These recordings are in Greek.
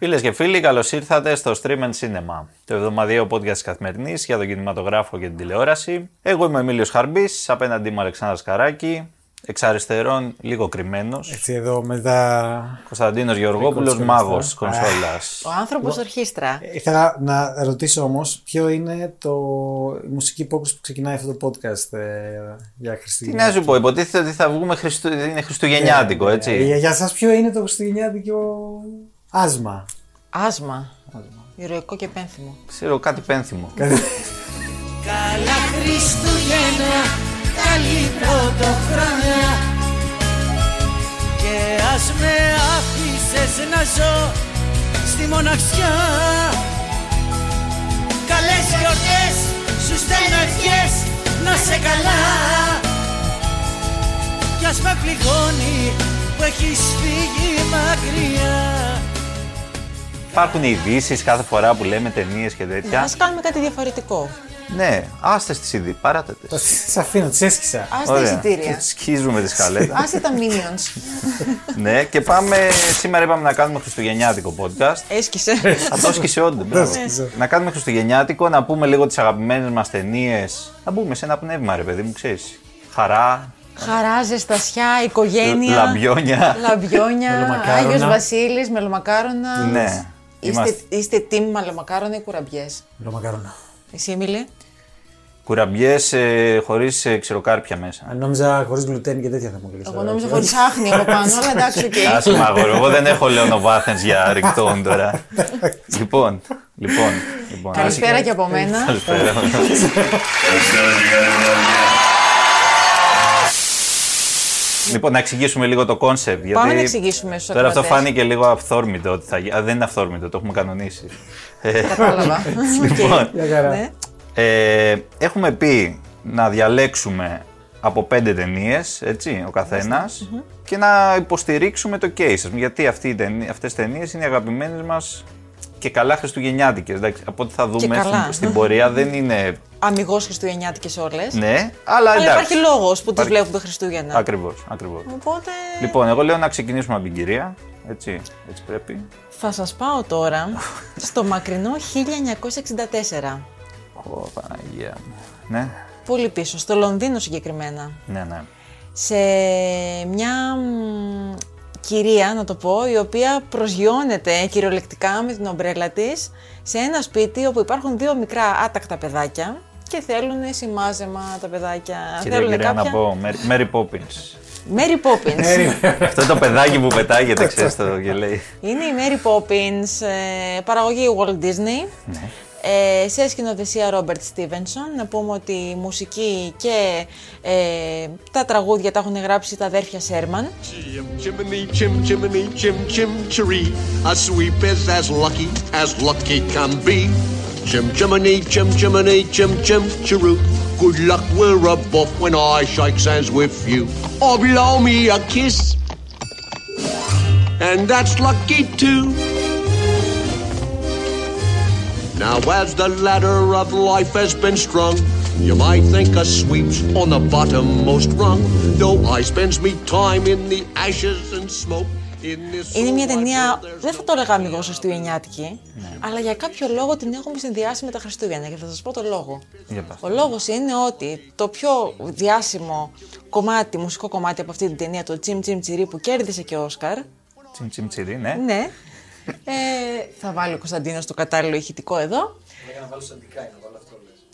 Φίλες και φίλοι, καλώς ήρθατε στο Stream and Cinema, το εβδομαδιαίο podcast τη καθημερινής για τον κινηματογράφο και την τηλεόραση. Εγώ είμαι ο Εμίλιος Χαρμπής, απέναντί μου Αλεξάνδρας Καράκη, εξ αριστερών λίγο κρυμμένος. Έτσι εδώ μετά. Κωνσταντίνος Γεωργόπουλος, μάγος τη κονσόλας. Ο άνθρωπος ορχήστρα. Ήθελα να ρωτήσω όμως ποιο είναι το η μουσική υπόκριση που ξεκινάει αυτό το podcast ε, για Τι Χριστούγεννα; να σου πω, υποτίθεται ότι θα βγούμε Χριστου... είναι Χριστουγεννιάτικο, Ε, έτσι. Για, για σας ποιο είναι το χριστουγεννιάτικο άσμα. Άσμα. Ηρωικό και πένθυμο. Ξέρω κάτι πένθυμο. Καλά Χριστούγεννα, καλή πρωτοχρονιά Και ας με άφησες να ζω στη μοναξιά Καλές γιορτές, σου στέλνω ευχές, να σε καλά Κι ας με πληγώνει που έχεις φύγει μακριά Υπάρχουν ειδήσει κάθε φορά που λέμε ταινίες και τέτοια. Α κάνουμε κάτι διαφορετικό. Ναι, άστε τι ειδήσει, παράτε τις. Σα αφήνω, τις έσκησα. Α τα εισιτήρια. Σκίζουμε τη σκαλέτα. Άσε τα minions. ναι, και πάμε. Σήμερα είπαμε να κάνουμε Χριστουγεννιάτικο podcast. Έσκησε. Αυτό σκίσε όντω. μπράβο. έσκησε. να κάνουμε Χριστουγεννιάτικο, να πούμε λίγο τις αγαπημένες μας ταινίες. Να μπούμε σε ένα πνεύμα, ρε παιδί μου, ξέρεις. Χαρά, Χαρά, ζεστασιά, οικογένεια. λαμπιόνια. Λαμπιόνια. Μελομακάρονα. Άγιος Βασίλης, μελομακάρονα. Ναι. Είστε, Είμαστε είστε team μελομακάρονα ή κουραμπιές; Ρωμακάρονα. Εσύ, Εμίλη. κουραμπιές ε, χωρίς ξηροκάρπια μέσα. Αν νόμιζα χωρίς γλουτένι και τέτοια θα μου μιλήσει. Εγώ νόμιζα χωρίς άχνη από πάνω, αλλά εντάξει, οκ. Άσχημα, αγόρι. Εγώ δεν έχω Λέωνο Βάθεν για ρηκτόν τώρα. λοιπόν, λοιπόν. λοιπόν. Καλησπέρα και από μένα. Καλησπέρα. Λοιπόν, να εξηγήσουμε λίγο το concept. Γιατί Πάμε να εξηγήσουμε στους Τώρα αυτό ακροατές. φάνηκε λίγο αυθόρμητο. Ότι θα... γι- Α, δεν είναι αυθόρμητο, το έχουμε κανονίσει. Ε, Κατάλαβα. λοιπόν, Για χαρά. Ναι. ε, έχουμε πει να διαλέξουμε από πέντε ταινίες, έτσι, ο καθένας και να υποστηρίξουμε το case σας. Γιατί αυτή η ταινία- αυτές οι ταινίες είναι οι αγαπημένες μας και καλά χριστουγεννιάτικες. εντάξει. Από ό,τι θα δούμε καλά. στην, στην πορεία δεν είναι. Αμιγώς χριστουγεννιάτικες όλες. Ναι, αλλά, Αλλά εντάξει. υπάρχει λόγος που τις Υπάρχει- βλέπουμε Χριστούγεννα. Ακριβώς, ακριβώς. Οπότε Λοιπόν, εγώ λέω να ξεκινήσουμε από την κυρία. Έτσι, έτσι πρέπει. θα σας πάω τώρα στο μακρινό 1964. Ω, Παναγία μου. Ναι, Πολύ πίσω, στο Λονδίνο συγκεκριμένα. ναι, ναι. Σε μια μ, κυρία, να το πω, η οποία προσγειώνεται κυριολεκτικά με την ομπρέλα της σε ένα σπίτι όπου υπάρχουν δύο μικρά άτακτα παιδάκια και θέλουν σημάζεμα τα παιδάκια. Κυρία, θέλουν κυρία, κάποια... να πω, Mary- Mary Poppins. Mary Poppins. Αυτό το παιδάκι που πετάγεται, ξέρεις το και λέει. Είναι η Mary Poppins, ε, παραγωγή Walt Disney. Ναι. Ε, σε σκηνοθεσία Robert Stevenson. Να πούμε ότι η μουσική και ε, τα τραγούδια τα έχουν γράψει τα αδέρφια Σέρμαν. Chim chimney, chim chimney, chim chim chiree. A sweep is as lucky as lucky can be. Chim chimney, chim chimney, chim chim chiroo. Good luck we're above when I shake hands with you. Or blow me a kiss. And that's lucky too. Now as the ladder of life has been strung, you might think a sweep's on the bottommost rung. No, I spends me time in the ashes and smoke. In this Είναι μια soul I ταινία, feel there's δεν θα το έλεγα αμυγός χριστουγεννιάτικη, αλλά για κάποιο λόγο την έχουμε συνδυάσει με τα Χριστούγεννα και θα σας πω το λόγο. Για πας. Ο λόγος είναι ότι το πιο διάσημο κομμάτι, μουσικό κομμάτι από αυτή την ταινία, το Τσιμ Τσιμ Τσιρί που κέρδισε και Όσκαρ, Τσιμ τσιμ τσιρί, ναι. ναι, ε, θα βάλει ο Κωνσταντίνος το κατάλληλο ηχητικό εδώ.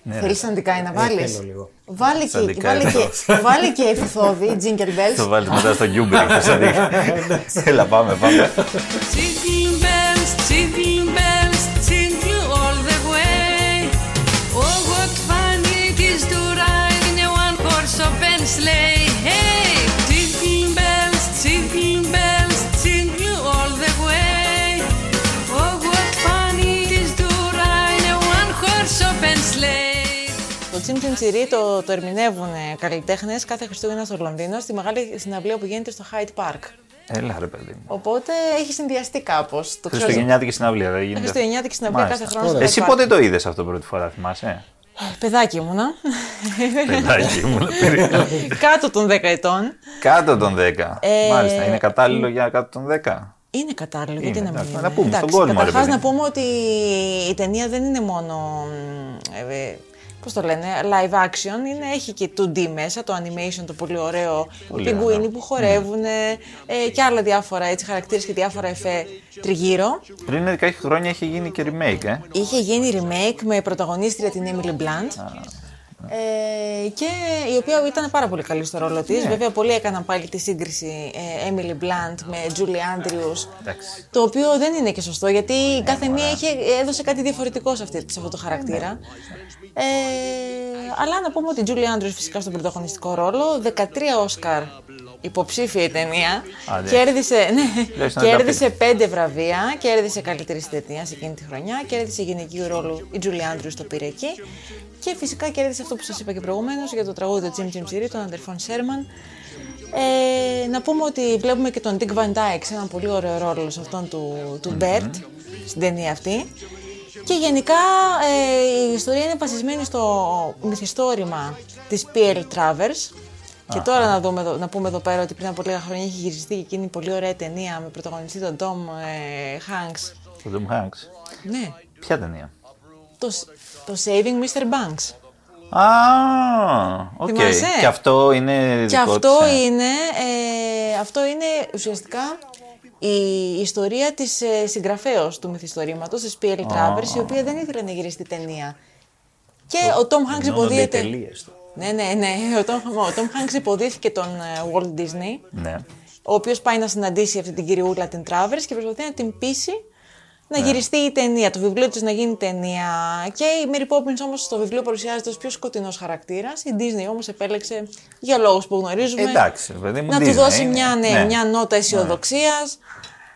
Ναι, Θέλεις αντικάι να βάλεις; θέλω λίγο. Βάλει και, Σαντικάι βάλει εδώ. και, βάλει και εφηθόδη, Jingle Το Bells. βάλεις μετά στο Γιούμπρι. θα σε δείχνω. Έλα, πάμε, πάμε. Jingle bells, jingle bells, Τσιμ Τσιμ Τσιρί το, το ερμηνεύουν καλλιτέχνες κάθε Χριστούγεννα στο Λονδίνο στη μεγάλη συναυλία που γίνεται στο Hyde Park. Έλα, ρε παιδί μου. Οπότε έχει συνδυαστεί κάπως. Το ξέρω. Χριστουγεννιάτικη συναυλία, δεν γίνεται. Χριστουγεννιάτικη συναυλία Μάλιστα. κάθε χρόνο. στο Εσύ Hyde Park. πότε το είδες αυτό πρώτη φορά, θυμάσαι; Παιδάκι ήμουνα. Παιδάκι μου. Κάτω των 10 ετών. Κάτω των 10. Ε, Μάλιστα, είναι κατάλληλο για κάτω των 10. Είναι κατάλληλο, Είναι, γιατί να μην εντάξει, είναι. να πούμε στον Εντάξει, κόσμο, ρε καταρχάς παιδί. να πούμε ότι η ταινία δεν είναι μόνο, μ, ε, ε, πώς το λένε, live action, είναι, έχει και 2D μέσα, το animation, το πολύ ωραίο, Πολύ οι πιγκουίνοι ωραίο. που χορεύουν ε, και άλλα διάφορα έτσι, χαρακτήρες και διάφορα εφέ τριγύρω. Πριν μερικά χρόνια είχε γίνει και remake, ε. Είχε γίνει remake με πρωταγωνίστρια την Emily Blunt. Ε, και η οποία ήταν πάρα πολύ καλή στο ρόλο Ναι. της. Βέβαια, πολλοί έκαναν πάλι τη σύγκριση ε, Emily Blunt με Julie Andrews. Εντάξει. Το οποίο δεν είναι και σωστό γιατί η κάθε μία είχε, έδωσε κάτι διαφορετικό σε, αυτή, σε αυτό το χαρακτήρα. Ε, αλλά να πούμε ότι η Julie Andrews φυσικά στον πρωταγωνιστικό ρόλο, 13 Όσκαρ υποψήφια η ταινία. Άντε. κέρδισε, ναι, Λες να κέρδισε 5 βραβεία, κέρδισε καλύτερη ταινία σε εκείνη τη χρονιά, κέρδισε γυναικείου ρόλου η Julie Andrews το πήρε εκεί. Και φυσικά κέρδισε αυτό που σας είπα και προηγουμένως για το τραγούδι του Jim Jim Siri των αδερφών Σέρμαν. Ε, να πούμε ότι βλέπουμε και τον Dick Van Dyke σε έναν πολύ ωραίο ρόλο σε αυτόν του, του Bert στην ταινία αυτή. Και γενικά ε, η ιστορία είναι βασισμένη στο μυθιστόρημα της P.L. Travers. Και τώρα να, δούμε, εδώ- να πούμε εδώ πέρα ότι πριν από λίγα χρόνια έχει γυριστεί και εκείνη η πολύ ωραία ταινία με πρωταγωνιστή τον Tom ε, Hanks. Το Tom Hanks. Ναι, Ποια ταινία; το, το Saving Mr. Banks. Α, οκ. Θυμάσαι; Και αυτό είναι Και δικό αυτό της, ε. είναι, ε, αυτό είναι ουσιαστικά η ιστορία της ε, συγγραφέως του μυθιστορήματος, της P.L. Travers, η οποία δεν ήθελε να γυρίσει ταινία. Και ο Tom Hanks Ενώνονται οι υποδίεται... τελείες του. Ναι, ναι, ναι. Ο Tom, ο Tom Hanks υποδίθηκε τον ε, Walt Disney, Ναι. ο οποίος πάει να συναντήσει αυτή την κυριούλα την Travers και προσπαθεί να την πείσει να γυριστεί η ταινία, το βιβλίο της να γίνει ταινία. Και η Mary Poppins όμως στο βιβλίο παρουσιάζεται ως πιο σκοτεινός χαρακτήρας. Η Disney όμως επέλεξε για λόγους που γνωρίζουμε Εντάξει, παιδί μου, να του Disney δώσει είναι. μια, ναι, Ναι. μια νότα αισιοδοξίας.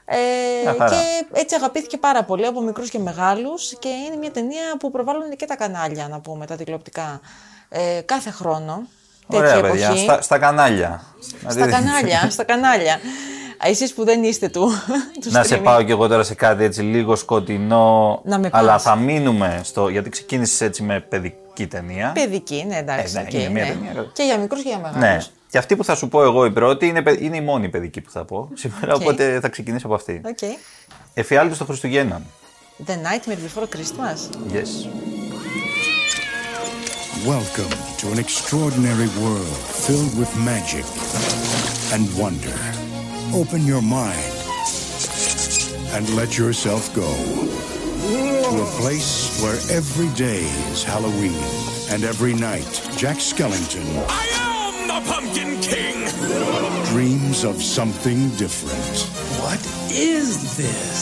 Ε, Μια χαρά. και έτσι αγαπήθηκε πάρα πολύ από μικρούς και μεγάλους και είναι μια ταινία που προβάλλουν και τα κανάλια, να πούμε, τα τηλεοπτικά, ε, κάθε χρόνο. Ωραία, τέτοια παιδιά. εποχή. Στα, στα κανάλια. Να Στα δείτε. κανάλια, στα κανάλια. Α, Εσείς που δεν είστε του, του Να σε streaming. πάω κι εγώ τώρα σε κάτι έτσι λίγο σκοτεινό. Να με αλλά πας. θα μείνουμε στο. Γιατί ξεκίνησες έτσι με παιδική ταινία. Παιδική, ναι, εντάξει. Ε, ναι, οκ, είναι μια ναι. ταινία. Και για μικρούς και για μεγάλους. Ναι. Και αυτή που θα σου πω εγώ η πρώτη είναι, παι- είναι η μόνη παιδική που θα πω σήμερα. Οκ. Οπότε θα ξεκινήσω από αυτή. Okay. Εφιάλτης των Χριστουγέννων. The Nightmare Before Christmas. Yes. Welcome to an extraordinary world filled with magic and wonder. Open your mind and let yourself go to a place where every day is Halloween and every night Jack Skellington I am the Pumpkin King! dreams of something different. What is this?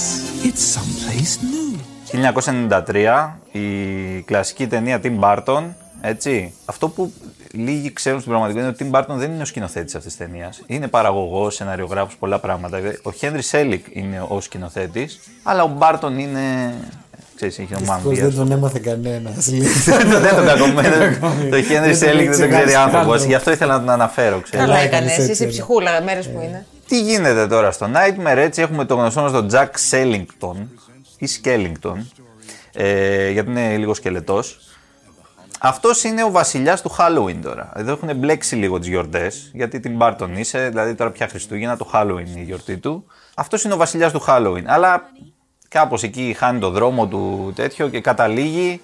It's someplace new. 1993, η κλασική ταινία Tim Burton, έτσι. Αυτό που λίγοι ξέρουν στην πραγματικότητα είναι ότι ο Tim Burton δεν είναι ο σκηνοθέτης αυτής της ταινίας. Είναι παραγωγός, σεναριογράφος, πολλά πράγματα. Ο Henry Selick είναι ο σκηνοθέτης, αλλά ο Burton είναι. Ξέρεις, έχει Δυστυχώς ομάδια. δεν τον έμαθε κανένας. δεν τον κακομένο. Το Henry Δεν τον Selick έχει δεν τον ξέρει ξεχάσει άνθρωπος. καν. Γι' αυτό ήθελα να τον αναφέρω, ξέρεις. Καλά έκανες έκανε. έτσι, Είσαι ναι. ψυχούλα, μέρες που είναι. Τι γίνεται τώρα στο Nightmare, έτσι έχουμε το γνωστό μας τον Jack Skellington ή Skellington, ε, γιατί είναι λίγο σκελετός. Αυτός είναι ο βασιλιάς του Halloween τώρα. Εδώ έχουν μπλέξει λίγο τις γιορτές, γιατί την Barton είσαι, δηλαδή τώρα πια Χριστούγεννα, το Halloween είναι η γιορτή του. Αυτός είναι ο βασιλιάς του Halloween, αλλά κάπως εκεί χάνει το δρόμο του τέτοιο και καταλήγει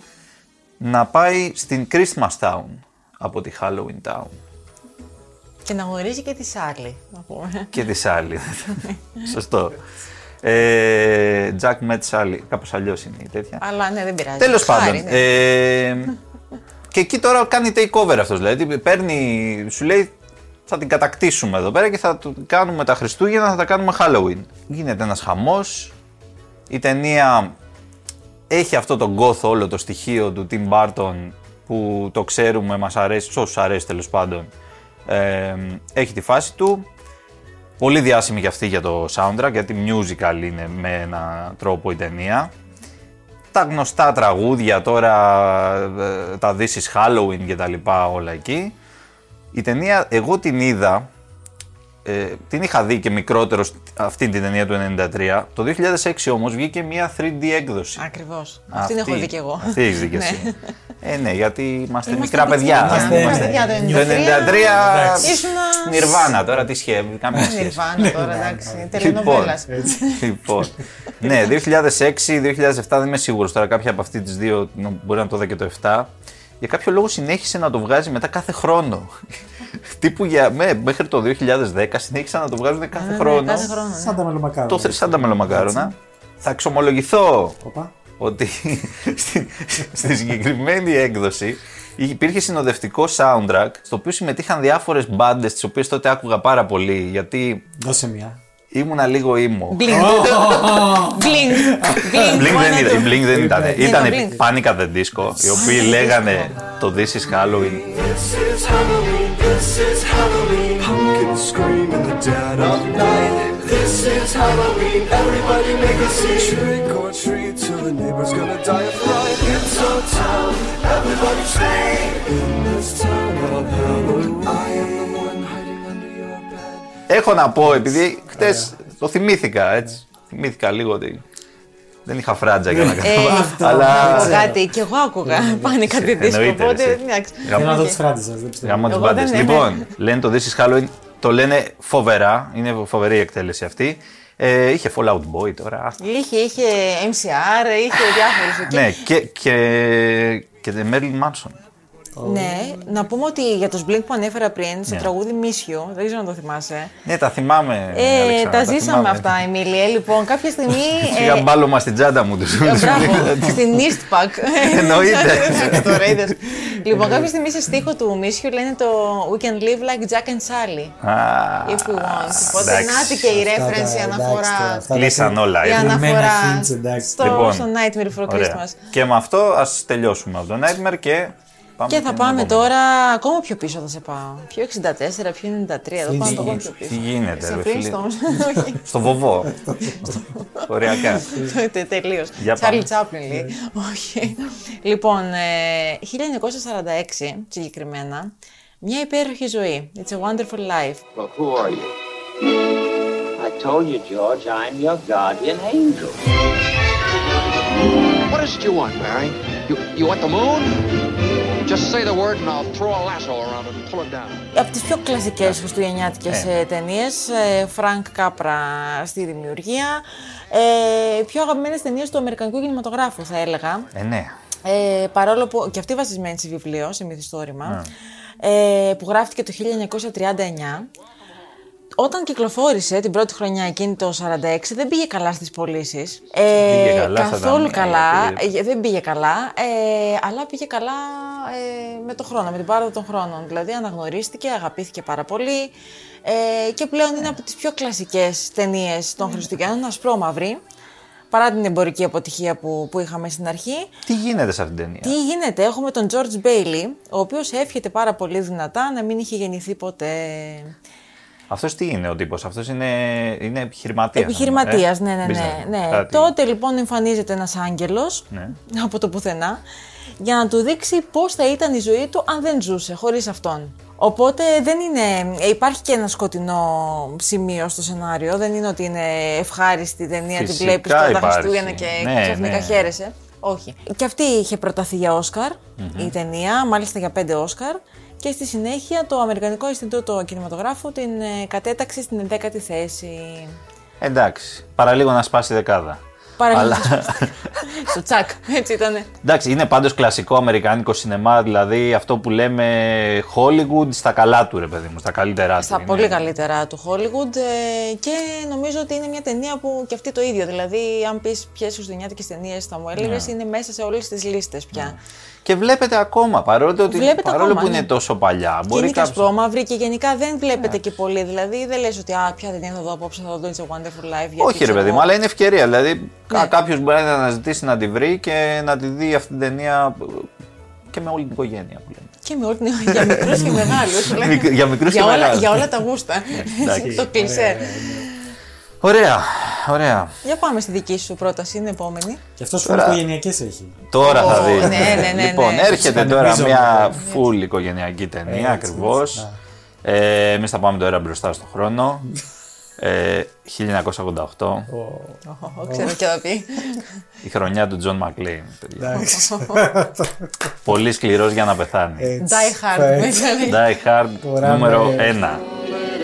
να πάει στην Christmas Town από τη Halloween Town. Και να γνωρίζει και τη Σάρλι, να πούμε. και τη Σάλι. Σωστό. Ε, Jack met Sally. Κάπως αλλιώς είναι η τέτοια. Αλλά ναι, δεν πειράζει. Τέλος Χάρη, πάντων. Ναι. Ε, και εκεί τώρα κάνει takeover αυτός. Δηλαδή παίρνει, σου λέει θα την κατακτήσουμε εδώ πέρα και θα το κάνουμε τα Χριστούγεννα, θα τα κάνουμε Halloween. Γίνεται ένας χαμός. Η ταινία έχει αυτό το goth όλο το στοιχείο του Tim Burton που το ξέρουμε, μας αρέσει, σε όσους αρέσει τέλος πάντων. Ε, έχει τη φάση του. Πολύ διάσημη και αυτή για το soundtrack, γιατί musical είναι με έναν τρόπο η ταινία. Τα γνωστά τραγούδια τώρα, ε, τα This is Halloween και τα λοιπά όλα εκεί. Η ταινία, εγώ την είδα ε, την είχα δει και μικρότερο αυτή την ταινία του 93. Το 2006 όμως βγήκε μια 3D έκδοση. Ακριβώς. Αυτήν έχω δει κι εγώ. Αυτή έχεις δει κι εσύ. Ναι. Ε, ναι, γιατί είμαστε, Είμαστε μικρά παιδιά. παιδιά, Είμαστε παιδιά, το Το 93 Ήσουνα- Νιρβάνα τώρα, τι σχέση, καμία σχέση. Νιρβάνα τώρα, εντάξει. Λοιπόν, Τελενοβέλα. λοιπόν. ναι, 2006-2007 δεν είμαι σίγουρος τώρα. Κάποια από αυτή τις δύο νο- μπορεί να το δω και το 7. Για κάποιο λόγο συνέχισε να το βγάζει μετά κάθε χρόνο. Τύπου για, με, μέχρι το 2010 συνέχισαν να το βγάζουν κάθε χρόνο. Ναι, Κάθε χρόνο. ναι. Σαν τα μελομακάρονα. Το θε- σαν τα μελομακάρονα. Θα εξομολογηθώ Οπα. ότι στη, στη συγκεκριμένη έκδοση υπήρχε συνοδευτικό soundtrack στο οποίο συμμετείχαν διάφορες μπάντες τις οποίες τότε άκουγα πάρα πολύ γιατί Δώσε μια. ήμουνα λίγο ήμο. Blink. Blink. Blink δεν one, ήταν, two. η Blink δεν ήταν. Ναι, Ήταν το Blink. Panic at the Disco, οι οποίοι λέγανε το This is Halloween. This is Halloween, this is Halloween. Pumpkins scream in the dead of night. This is Halloween, everybody make a scene. Trick or treat till the neighbor's gonna die of fright. It's our town, everybody stay in this town of Halloween. I am the one hiding under your bed. Έχω να πω, επειδή χτες το θυμήθηκα έτσι. Θυμήθηκα λίγο ότι δεν είχα φράτζα για να Ε, κάνω. Αλλά. να πω κάτι, και εγώ άκουγα πάνε κάτι δίσκο. Εννοείται, Οπότε εσύ. εντάξει. Θέλω να δω Οκ. τι φράτζε σας. Δεν πιστεύω. Γαμώ τις Εγώ μπάντες. δεν- Λοιπόν, λένε το This is Halloween, το λένε φοβερά, είναι φοβερή η εκτέλεση αυτή. Ε, είχε Fallout Boy τώρα. Είχε, είχε MCR, είχε διάφορους εκεί. Ναι, και, και, και The Marilyn Manson. Ναι, να πούμε ότι για το Blink που ανέφερα πριν, στο Ναι. τραγούδι Μίσιο, δεν ξέρω αν το θυμάσαι. Ναι, τα θυμάμαι. Ε, Αλεξάνδρα, τα ζήσαμε θυμάμαι. αυτά, Εμίλια. Λοιπόν, κάποια στιγμή. Είχα ε, μπάλωμα στην τσάντα μου τους. ε, Μπράβο, στην Eastpak. Εννοείται. Τώρα είδες. Λοιπόν, κάποια στιγμή σε στίχο του Μίσιου λένε το We can live like Jack and Sally. Α, If we want. Οπότε εντάξει. να και η Αυτά τα- reference, η εντάξει, αναφορά. αυτά τα- Κλείσαν όλα. Η έτσι. Μεμένα αναφορά hints, εντάξει. στο, Λοιπόν, στο Nightmare for Ωραία. Christmas. Και με αυτό ας τελειώσουμε από το Nightmare και πάμε Και θα στην πάμε επόμενη. τώρα ακόμα πιο πίσω θα σε πάω. Πιο 64, πιο 93, εδώ πάμε ακόμα πιο πίσω. Τι γίνεται, Σε ρε φίλε; Flintstones. Όχι, Στο βοβό. Οριακά. τε- τελείως. Για Τσάρλι πάμε. Τσάπλιν λέει. Όχι. Λοιπόν, ε, 1946 συγκεκριμένα, μια υπέροχη ζωή. It's a wonderful life. Well, who are you? I told you, George, I'm your guardian angel. What is it you want, Barry? You, you want the moon? Από τις πιο κλασικές χριστουγεννιάτικες ε. ταινίες, ε, Φρανκ Κάπρα στη δημιουργία, ε, πιο αγαπημένες ταινίες του Αμερικανικού κινηματογράφου θα έλεγα. Ε, ναι. Ε, παρόλο που και αυτή βασισμένη σε βιβλίο, σε μυθιστόρημα, ε, που γράφτηκε το 1939. Όταν κυκλοφόρησε την πρώτη χρονιά εκείνη το 46 δεν πήγε καλά στις πωλήσεις. Ε, πήγε καλά στα καθόλου ταμεία, καλά, γιατί- ε, δεν πήγε καλά, ε, αλλά πήγε καλά ε, με το χρόνο, με την πάροδο των χρόνων. Δηλαδή αναγνωρίστηκε, αγαπήθηκε πάρα πολύ ε, και πλέον είναι από τις πιο κλασικές ταινίες των Χριστουγέννων, ασπρόμαυρη, παρά την εμπορική αποτυχία που, που είχαμε στην αρχή. Τι γίνεται σε αυτήν την ταινία; Τι γίνεται, έχουμε τον George Bailey, ο οποίος εύχεται πάρα πολύ δυνατά να μην είχε γεννηθεί ποτέ. Αυτός τι είναι ο τύπος, αυτός είναι, είναι επιχειρηματίας. Επιχειρηματίας, ναι, ναι, ναι. ναι. Τότε λοιπόν εμφανίζεται ένας άγγελος Ναι. από το πουθενά για να του δείξει πώς θα ήταν η ζωή του αν δεν ζούσε χωρίς αυτόν. Οπότε δεν είναι, ε, υπάρχει και ένα σκοτεινό σημείο στο σενάριο, δεν είναι ότι είναι ευχάριστη ταινία, τη Φυσικά βλέπεις πρώτα υπάρχει. Χριστούγεννα και Ναι, ξαφνικά ναι. χαίρεσαι. Όχι. Και αυτή είχε προταθεί για οσκαρ η ταινία, μάλιστα για πέντε Όσκαρ. Και στη συνέχεια το Αμερικανικό Ινστιτούτο Κινηματογράφου την ε, κατέταξε στην 11η θέση. Εντάξει, παραλίγο να σπάσει δεκάδα. Παραλίγο. Στο τσακ, έτσι ήτανε. Εντάξει, είναι πάντως κλασικό αμερικάνικο σινεμά, δηλαδή αυτό που λέμε Hollywood στα καλά του, ρε παιδί μου, στα καλύτερά του. Στα είναι. πολύ καλύτερα του Hollywood ε, και νομίζω ότι είναι μια ταινία που και αυτή το ίδιο. Δηλαδή, αν πεις ποιες χριστουγεννιάτικε ταινίες θα μου έλεγες, Ναι. είναι μέσα σε όλες τις λίστες πια. Και βλέπετε ακόμα, παρόλο, ότι, Βλέπετε παρόλο ακόμα, που ναι. είναι τόσο παλιά. Και Μπορεί είναι και κάποιος- ασπρόμαυρη και γενικά δεν βλέπετε και πολύ. Δηλαδή, δεν λες ότι α, ποια ταινία θα δω απόψε, θα δω It's a Wonderful Life. γιατί Όχι, ρε ξέρω παιδί μου, εγώ. αλλά είναι ευκαιρία. Δηλαδή, Ναι. κάποιος μπορεί να αναζητήσει να τη βρει και να τη δει αυτή την ταινία και με όλη την οικογένεια που λέμε. Και με όλη την για μικρούς και μεγάλους. Μικ- για μικρούς και όλα, μεγάλους. για όλα τα γούστα. Εντάξει. το κλεισέ. Ωραία, ωραία. Για πάμε στη δική σου πρόταση, είναι επόμενη. Και αυτός Τώρα- full οικογενειακές έχει. Τώρα θα Ω, δει. ναι, ναι, ναι, Λοιπόν, ναι. έρχεται τώρα Νομίζω, μια ναι. full οικογενειακή ταινία Έτσι, ακριβώς. έτσι, ναι. Ε, Εμείς θα πάμε τώρα μπροστά στον χρόνο. Ε, 1988, Ω, Ξέρω και θα πει. η χρονιά του Τζον Μακλέιν. παιδιά. Εντάξει. Πολύ σκληρός για να πεθάνει. Έτσι. Die hard. Θα- με κάνει. Die Hard Τώρα νούμερο με- 1.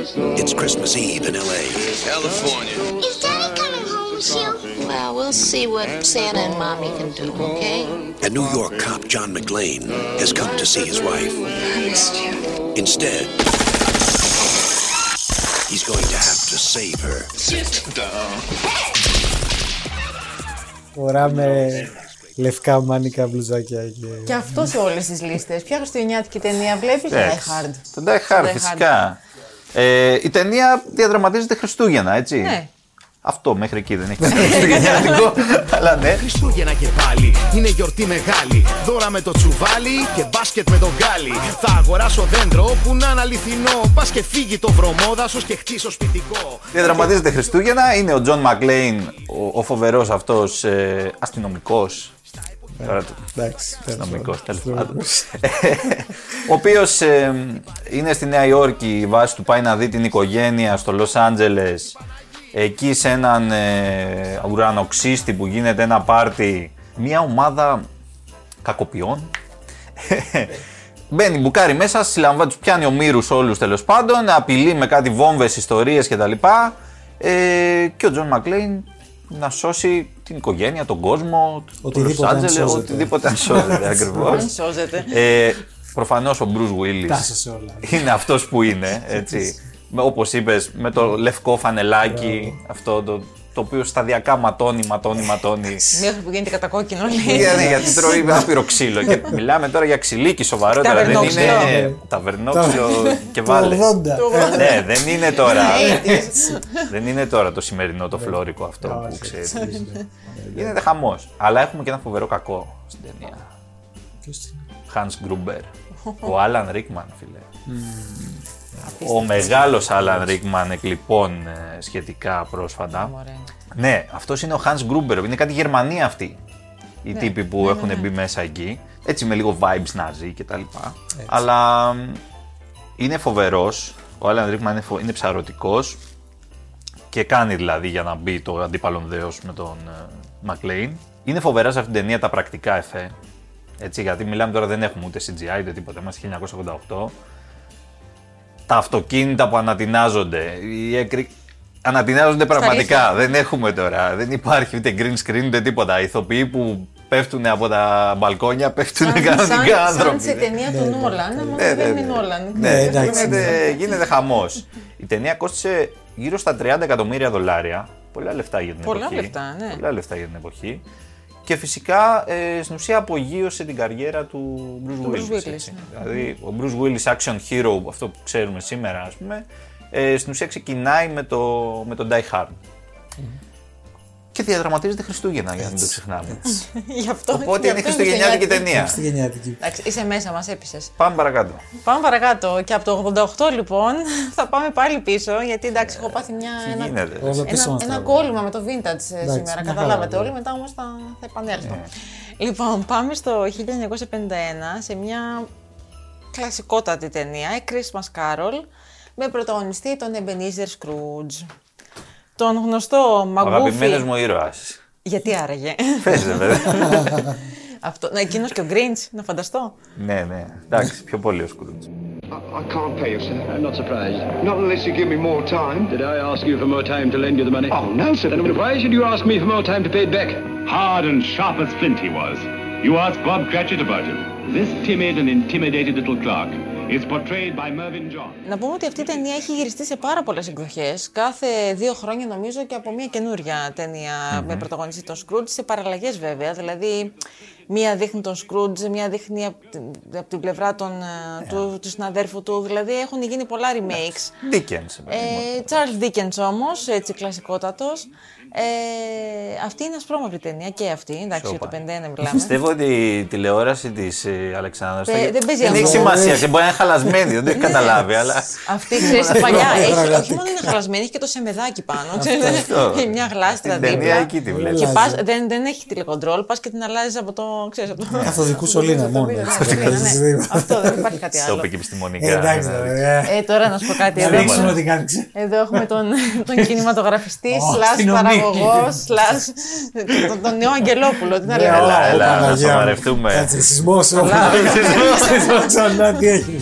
It's Christmas Eve in LA. California. Is Daddy coming home soon? Well, we'll see what Santa and Mommy can do, okay? A New York cop, John McLean, has come to see his wife. I missed you. Instead, he's going to have to save her. Sit down. Φοράμε λευκά μάνικα μπλουζάκια και... Και αυτό σε όλε τι λίστε. Ποια χριστουγεννιάτικη ταινία βλέπει, Die Εντάξει. Hard. Το Die Hard, Die Hard. φυσικά. Ε, η ταινία διαδραματίζεται Χριστούγεννα, έτσι. Ναι. Αυτό μέχρι εκεί δεν έχει κάτι χριστουγεννιάτικο. αλλά ναι. Χριστούγεννα και πάλι, είναι γιορτή μεγάλη. Δώρα με το τσουβάλι και μπάσκετ με τον γκάλι. Θα αγοράσω δέντρο που να είναι αληθινό. Πας και φύγει το βρωμόδασο και χτίσω σπιτικό. Διαδραματίζεται Χριστούγεννα. Είναι ο Τζον Μακλέιν, ο, ο φοβερός αυτός ε, αστυνομικός. Τώρα το- Εντάξει. τέλος Αστυνομικό, πάντων. τέλος πάντων. ο οποίος είναι στη Νέα Υόρκη, η βάση του πάει να δει την οικογένεια στο Λος Άντζελες. Εκεί σε έναν ε, ουρανοξύστη που γίνεται ένα πάρτι, μια ομάδα κακοποιών. Μπαίνει μπουκάρει μέσα, συλλαμβάνει, τους πιάνει ομήρους όλους τέλος πάντων, απειλεί με κάτι βόμβες, ιστορίες κτλ. Ε, και ο Τζον Μακλέιν να σώσει την οικογένεια, τον κόσμο, το Οτιδήποτε Los αν Angeles, σώζεται. οτιδήποτε αν σώζεται ακριβώς. Δεν σώζεται. Ε, Προφανώς ο Bruce Willis Τάσε σε όλα. είναι αυτός που είναι, έτσι. Όπως είπες, με το λευκό φανελάκι, αυτό το, το οποίο σταδιακά ματώνει, ματώνει, ματώνει. Μέχρι που γίνεται κατακόκκινο, λέει. γιατί, γιατί τρώει άπειρο ξύλο. Και μιλάμε τώρα για ξυλίκι σοβαρότερα. Δεν Ταβερνόξυλο. είναι ταβερνόξυλο και Το βάλε. 80. Ναι, δεν είναι τώρα. 80s. δεν είναι τώρα το σημερινό το φλόρικο αυτό που ξέρεις. Γίνεται χαμός. Αλλά έχουμε και ένα φοβερό κακό στην ταινία. Ποιος είναι; Hans Gruber. Ο Άλαν Ρίκμαν, φίλε. Ο μεγάλος Άλαν Ρίκμαν εκλειπών ε, σχετικά πρόσφατα. Μωρέ. Ναι, αυτός είναι ο Hans Gruber. Είναι κάτι Γερμανία αυτή. Οι Ναι, τύποι που έχουν μπει μέσα εκεί. Έτσι με λίγο vibes ναζί και τα λοιπά. Αλλά μ, είναι φοβερός. Ο Άλαν Ρίκμαν είναι, φο... είναι ψαρωτικός. Και κάνει δηλαδή για να μπει το αντίπαλον δέος με τον Μακλέιν. Είναι φοβερά σε αυτήν την ταινία τα πρακτικά εφέ. Έτσι, γιατί μιλάμε τώρα δεν έχουμε ούτε CGI ούτε τίποτα. Είμαστε 1988. Τα αυτοκίνητα που ανατινάζονται, οι έκρη... ανατινάζονται πραγματικά. Δεν έχουμε τώρα. Δεν υπάρχει ούτε green screen ούτε τίποτα. Οι ηθοποιοί που πέφτουν από τα μπαλκόνια πέφτουν Σαν- κανονικά σαν- Σαν άνθρωποι. σε ταινία του Νόλαν, μόνο Ναι, δεν ναι, είναι ναι. Νόλαν. Ναι, εντάξει, γίνεται, γίνεται χαμός. Η ταινία κόστησε γύρω στα 30 εκατομμύρια δολάρια. Πολλά λεφτά για την Πολλά εποχή. λεφτά, ναι. Πολλά λεφτά για την εποχή. Και φυσικά ε, στην ουσία απογείωσε την καριέρα του Bruce Του Willis. Bruce Willis, έτσι. ναι. Δηλαδή, ο Bruce Willis action hero, αυτό που ξέρουμε σήμερα, ας πούμε, ε, στην ουσία ξεκινάει με το, με το Die Hard. Και διαδραματίζεται Χριστούγεννα, για να μην το ξεχνάμε. Γι' αυτό Οπότε γι' είναι αυτό χριστουγεννιάτικη ταινία. Στη γενιάτικη. Εντάξει, είσαι μέσα, μας έπεισες. Πάμε παρακάτω. Πάμε παρακάτω. Και από το 88 λοιπόν θα πάμε πάλι πίσω. Γιατί εντάξει, έχω πάθει μια. Τι ένα, γίνεται. Όλα πίσω ένα, μας ένα τραβάει. κόλλημα με το vintage ε, σήμερα. μια Καταλάβατε χαρά, όλοι. Μετά όμως θα, θα επανέλθω. Ναι. Λοιπόν, πάμε στο 1951 σε μια κλασικότατη ταινία, A Christmas Carol, με πρωταγωνιστή τον Ebenezer Scrooge. Τον γνωστό Ο αγαπημένος Μαγκούφι. μου ήρωα. Γιατί άραγε. Πες ρε παιδί. Αυτό. Να, εκείνος και ο Grinch, να φανταστώ. ναι, ναι. Εντάξει, πιο πολύ ο Σκρούτζ. I can't pay you, sir. I'm not surprised. Not unless you give me more time. Did I ask you for more time to lend you the money? Oh, no, sir. Then why should you ask me for more time to pay it back? Hard and sharp as flint he was. You ask Bob Cratchit about him. This timid and intimidated little clerk is portrayed by Mervyn John. Να πούμε ότι αυτή η ταινία έχει γυριστεί σε πάρα πολλές εκδοχές. Κάθε δύο χρόνια νομίζω και από μια καινούρια ταινία με πρωταγωνιστή τον Σκρούτζ, σε παραλλαγές βέβαια. Δηλαδή, μία δείχνει τον Σκρούτζ, μία δείχνει από την, απ' την πλευρά των, ε, του, του συναδέρφου του. Δηλαδή, έχουν γίνει πολλά remakes. Dickens. Ε, Charles Dickens όμως, έτσι κλασικότατος. Ε, αυτή είναι ασπρόμαυρη ταινία και αυτή, εντάξει, για το 51 μιλάμε. Πιστεύω ότι η τηλεόραση της Αλεξάνδρας. Παι- δεν παίζει δεν έχει αυτό. σημασία. και Μπορεί να είναι χαλασμένη, δεν το έχει καταλάβει. αλλά... Αυτή, ξέρεις, η παλιά έχει, όχι Πραγματικά. μόνο είναι χαλασμένη, έχει και το σεμεδάκι πάνω. ξέρεις, αυτό. Έχει μια γλάστρα Την ταινία δίπλα. εκεί τη βλέπεις. Και Αλλάζει. πας, δεν, δεν έχει τηλεκοντρόλ, πας και την αλλάζεις από το Ξέρεις, από το... Καθοδικού σωλήνα μόνο. Ναι, έτσι, ναι, δεν ναι. ξέρεις. Αυτό δεν υπάρχει κάτι Το άλλο. είπε και επιστημονικά. Ε, εντάξει, δηλαδή. ε, Ε, τώρα να σου πω κάτι. Να Εδώ, ρίξουμε έχουμε- ό,τι κάνεις. εδώ έχουμε τον, τον κινηματογραφιστή, Ω, slash αστυνομική. παραγωγό, slash τον, τον νέο Αγγελόπουλο. Τι να Ναι, λέμε. Έλα, Ω, έλα, να Παναγία μου. σοβαρευτούμε. Κάτσε, σεισμός. Καλά. Σεισμός ξανά, τι έχει.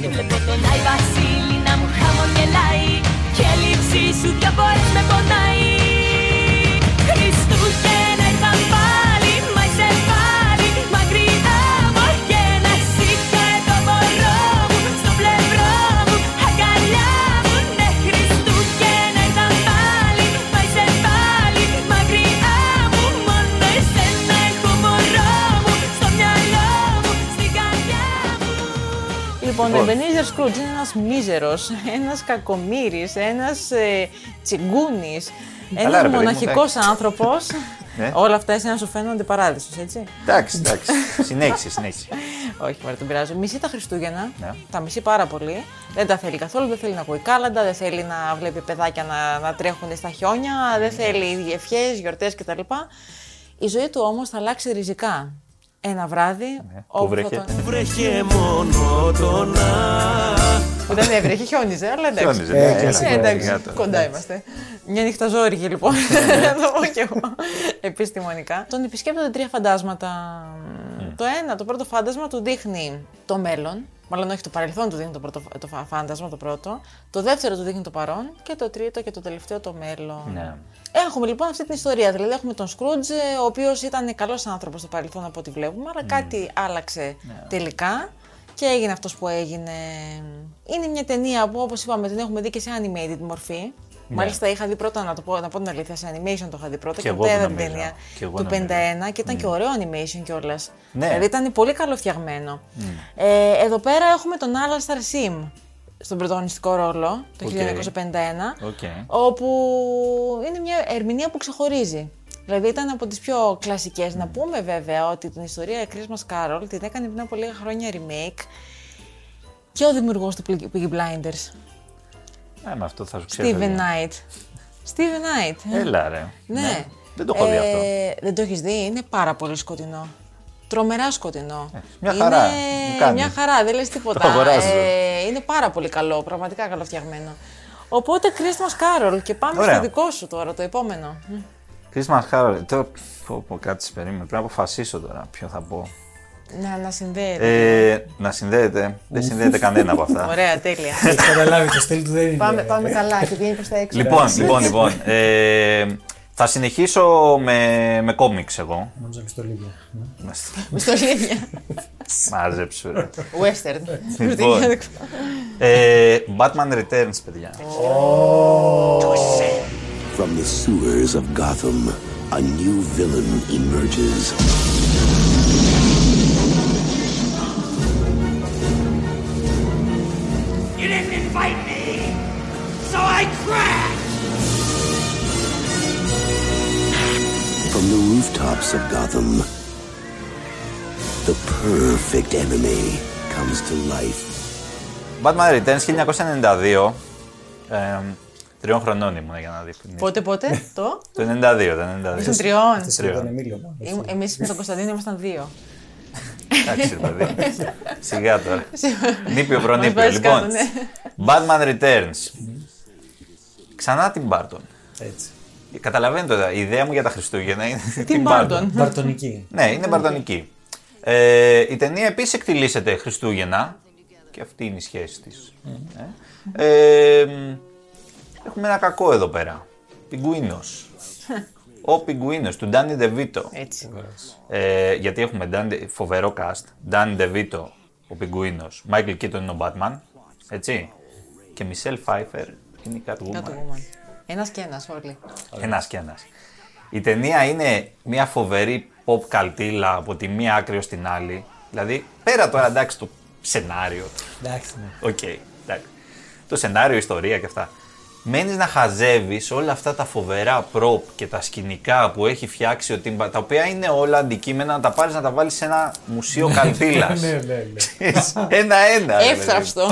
Λοιπόν, ο Λοιπόν. Ebenezer Scrooge είναι ένας μίζερος, ένας κακομύρης, ένας ε, τσιγκούνης, Καλά, ένας ρε παιδί μου, μοναχικός άνθρωπος. Ναι. Όλα αυτά εσένα σου φαίνονται παράδεισος, έτσι. Εντάξει, εντάξει. Συνέχισε, συνέχισε. Όχι, μωρέ, τον πειράζω. Μισεί τα Χριστούγεννα. Ναι. Τα μισεί πάρα πολύ. Δεν τα θέλει καθόλου. Δεν θέλει να ακούει κάλαντα. Δεν θέλει να βλέπει παιδάκια να, να τρέχουν στα χιόνια. Δεν θέλει ευχές, γιορτές κτλ. Η ζωή του όμως θα αλλάξει ριζικά. Ένα βράδυ. Πού θα βρέχε. τον- Βρέχε μονότονα Που δεν έβρεχε, χιόνιζε, αλλά εντάξει. Χιόνιζε, ναι, Ε, έλα, κλασικό, Ε, εντάξει, σιγά τώρα. κοντά είμαστε. Μια νύχτα ζόρικη λοιπόν, να το πω και εγώ επιστημονικά. Τον επισκέπτονται τρία φαντάσματα. Το ένα, το πρώτο φάντασμα του δείχνει το μέλλον. Μάλλον όχι το παρελθόν του δείχνει το, πρώτο, το φα- φάντασμα, το πρώτο. Το δεύτερο του δείχνει το παρόν. Και το τρίτο και το τελευταίο το μέλλον. Ναι. Έχουμε λοιπόν αυτή την ιστορία. Δηλαδή έχουμε τον Σκρούτζ, ο οποίος ήταν καλός άνθρωπος στο παρελθόν από ό,τι βλέπουμε, αλλά κάτι άλλαξε τελικά και έγινε αυτός που έγινε. Είναι μια ταινία που, όπως είπαμε, την έχουμε δει και σε animated μορφή. Μάλιστα, είχα δει πρώτα, να, το πω, να πω την αλήθεια, σε animation το είχα δει πρώτα Και και, εγώ μετά το είδα την νομίζω. ταινία Και εγώ του νομίζω. 51 και ήταν και ωραίο animation κιόλας. Ναι. Δηλαδή ήταν πολύ καλοφτιαγμένο. Ε, εδώ πέρα έχουμε τον Alastair Sim στον πρωταγωνιστικό ρόλο το Οκ. 1951 Οκ. όπου είναι μια ερμηνεία που ξεχωρίζει. Δηλαδή ήταν από τις πιο κλασικές. Να πούμε βέβαια ότι την ιστορία Christmas Carol την έκανε πριν από λίγα χρόνια remake και ο δημιουργός του Piggy Blinders, Ε, με αυτό θα σου ξέρω. Steven Knight. Steven Knight. ε. Έλα, ρε. Ναι. Δεν το έχω δει αυτό. Δεν το έχεις δει, είναι πάρα πολύ σκοτεινό. Τρομερά σκοτεινό. μια χαρά, Είναι μου κάνει. μια χαρά, δεν λες τίποτα. Το αγοράζω. Ε, είναι πάρα πολύ καλό, πραγματικά καλοφτιαγμένο. Οπότε Christmas Carol και πάμε Ωραία. στο δικό σου τώρα, το επόμενο. Christmas Carol. Τώρα, πω, πω, κάτσε, περίμενε. Πρέπει να αποφασίσω τώρα ποιο θα πω. Να, να συνδέεται. Ε, να συνδέεται. Δεν συνδέεται κανένα από αυτά. Ωραία, τέλεια. Έχει καταλάβει, το στυλ του δεν είναι. πάμε, πάμε καλά και βγαίνει προς τα έξω. Λοιπόν, λοιπόν, λοιπόν. Ε, θα συνεχίσω με, με κόμιξ εγώ. Νόμιζα και στο Λίβια. Μισθολίδια. Μάζεψου, ρε. Western. Λοιπόν, ε, Batman Returns, παιδιά. From the sewers of Gotham, a new villain emerges. You didn't invite me, so I crashed! From the rooftops of Gotham, the perfect enemy comes to life. Batman Returns 1992. Ε, τριών χρονών ήμουν για να δεις. Πότε, πότε, το; Το 92, το 92. Ήσουν τριών. Τριών. Ήμ- Εμείς με τον Κωνσταντίνο ήμασταν δύο. Εντάξει, ρε παιδί. Σιγά τώρα. Νήπιο Μας προνήπιο. βάζεις Λοιπόν, κάτω, ναι. Batman Returns. Ξανά την Barton. Έτσι. Καταλαβαίνετε τώρα, η ιδέα μου για τα Χριστούγεννα είναι Την Barton. Μπαρτονική. Ναι, είναι μπαρτονική. Ε, η ταινία επίσης εκτιλήσεται Χριστούγεννα και αυτή είναι η σχέση της. Ε, ε, έχουμε ένα κακό εδώ πέρα. Πιγκουίνος. Ο Πιγκουίνος του Ντάνι Ντεβίτο. Έτσι. Ε, γιατί έχουμε Danny- φοβερό cast. Ντάνι Ντεβίτο, ο Πιγκουίνος. Μάικλ Κίτον είναι ο Batman. Έτσι. Και Μισελ Φάιφερ είναι η Catwoman. Catwoman. Ένας και ένας όλοι. Ένα και ένα. Η ταινία είναι μια φοβερή pop καλτίλα από τη μία άκρη ως την άλλη. Δηλαδή, πέρα τώρα εντάξει το σενάριο. Εντάξει, ναι. Οκ, εντάξει. Το σενάριο, η ιστορία και αυτά. Μένεις να χαζεύεις όλα αυτά τα φοβερά prop και τα σκηνικά που έχει φτιάξει ο Tim Burton, τα οποία είναι όλα αντικείμενα να τα πάρεις να τα βάλεις σε ένα μουσείο καλτίλα. Ναι, ναι, ναι. Ένα-ένα. ρε παιδί. Εύθραυστο.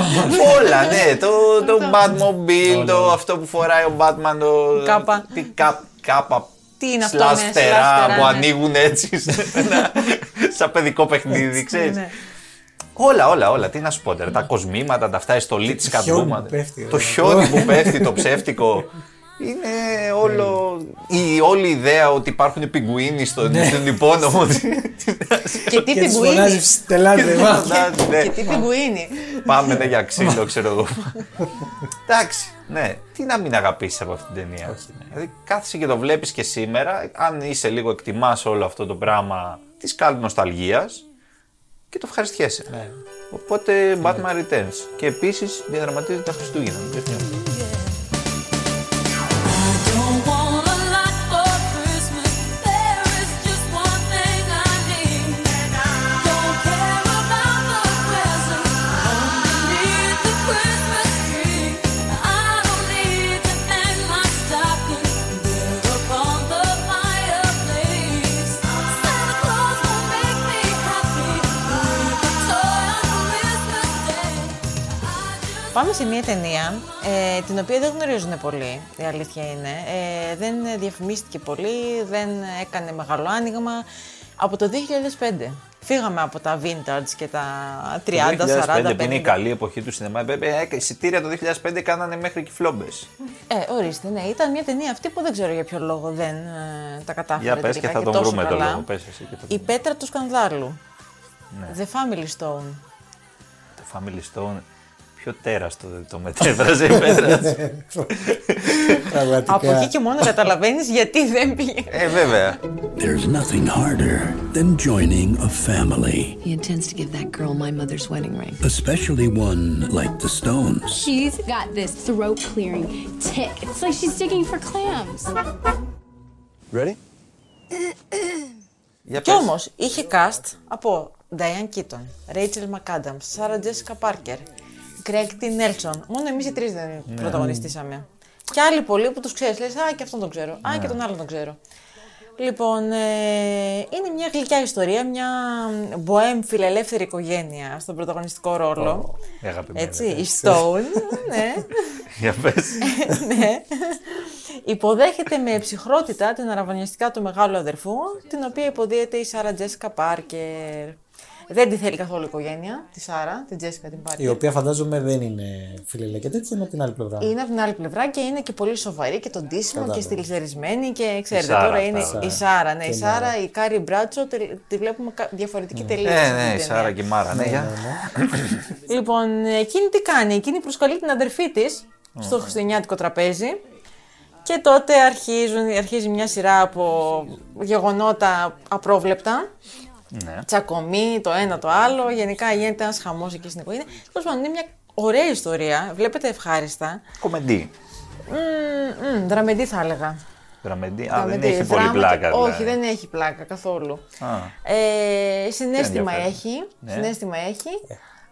Όλα, ναι. Το, το Batmobile, το αυτό που φοράει ο Batman, το. Κάπα. Τι κά- κάπα Τι είναι αυτό, σλά ναι, φτερά σλά που φτερά, ναι. ανοίγουν έτσι σε ένα- σαν παιδικό παιχνίδι, ξέρεις. Ναι. Όλα, όλα, όλα. Τι να σου πω τώρα. Τα κοσμήματα, τα αυτά, η στολή της χιόνι Catwoman. που πέφτει, ρε. Το χιόνι που πέφτει, το ψεύτικο. Είναι όλο. η όλη ιδέα ότι υπάρχουν πιγκουίνοι στον, Ναι. στον υπόνομο. Και τι Και της πιγκουίνι. φωνάζεις «Στελάτε, βά». Ναι. Και τι πιγκουίνι. Πάμε ναι, για ξύλο, ξέρω εγώ. Εντάξει, ναι. Τι να μην αγαπήσεις από αυτή την ταινία; Δηλαδή, κάθεσαι και το βλέπεις και σήμερα. Αν είσαι λίγο εκτιμάς όλο αυτό το πράγμα της καλή νοσταλγία και το ευχαριστιέσαι. Ναι. Οπότε Batman Returns. Και επίσης διαδραματίζεται τα Χριστούγεννα. Πάμε σε μια ταινία ε, την οποία δεν γνωρίζουν πολύ, η αλήθεια είναι. Ε, δεν διαφημίστηκε πολύ, δεν έκανε μεγάλο άνοιγμα. Από το 2005. Φύγαμε από τα vintage και τα 30, 40, 2005 50. που είναι η καλή εποχή του σινεμά. Βέβαια, ε, εισιτήρια το 2005 κάνανε μέχρι και φλόμπες. Ε, ορίστε, ναι. Ήταν μια ταινία αυτή που δεν ξέρω για ποιο λόγο δεν ε, τα κατάφερε. Για πες και τελικά θα τον τόσο βρούμε το καλά. λόγο. Πες εσύ και το Η πέτρα του σκανδάλου. Ναι. The Family Stone. Το Family Stone. Πιο τέραστο δεν το μετέφραζε η πέτρα. Πραγματικά. Από εκεί και μόνο καταλαβαίνει γιατί δεν πήγε. Ε, βέβαια. There's nothing harder than joining a family, He intends to give that girl my mother's wedding ring. especially one like the Stones. She's got this throat clearing tick. It's like she's digging for clams. Ready? Για Κι πες. όμω είχε cast από Diane Keaton, Rachel McAdams, Sarah Jessica Parker, Greg T. Nelson. Μόνο εμείς οι τρεις δεν Ναι. πρωταγωνιστήσαμε. Και άλλοι πολλοί που τους ξέρεις, λες, Α, και αυτόν τον ξέρω. Α, Ναι. και τον άλλον τον ξέρω. Λοιπόν, ε, είναι μια γλυκιά ιστορία, μια μποέμ φιλελεύθερη οικογένεια στον πρωταγωνιστικό ρόλο. Η αγαπημένη. Έτσι, η Stone, ναι. Για πες. ναι. Υποδέχεται με ψυχρότητα την αρραβωνιαστικιά του μεγάλου αδερφού, την οποία υποδύεται η Σάρα Τζέσικα Πάρκερ. Δεν τη θέλει καθόλου η οικογένεια, τη Σάρα, την Τζέσικα την Πάρκερ. Η οποία φαντάζομαι δεν είναι φιλελέ και τέτοια, είναι από την άλλη πλευρά. Είναι από την άλλη πλευρά και είναι και πολύ σοβαρή και στο ντύσιμο Κατάλαβα. και στυλιζαρισμένη και ξέρετε Σάρα τώρα αυτά, είναι ναι. η Σάρα. Ναι, η Και Σάρα, η Κάρι Μπράντσοου τε- τη βλέπουμε κα- διαφορετική τελείως. Ναι, στην ναι, η ταινία. Σάρα και η Μάρα. Ναι, για. Λοιπόν, εκείνη τι κάνει, εκείνη προσκαλεί την αδερφή της στο χριστουγεννιάτικο τραπέζι και τότε αρχίζουν, αρχίζει μια σειρά από γεγονότα απρόβλεπτα. Ναι. Τσακωμοί, το ένα το άλλο. Γενικά γίνεται ένας χαμός εκεί στην οικογένεια. Τέλος πάντων, είναι μια ωραία ιστορία. Βλέπετε ευχάριστα. Κομμεντή. Μμμ, μμ, δραμεντή θα έλεγα. Δραμεντή. Α, δεν Δραμεντή, έχει πολύ δράμα- πλάκα. Όχι, δηλαδή. δεν έχει πλάκα καθόλου. Α. Ε, συνέστημα ενδιαφέρον. έχει. Ναι. Συνέστημα έχει.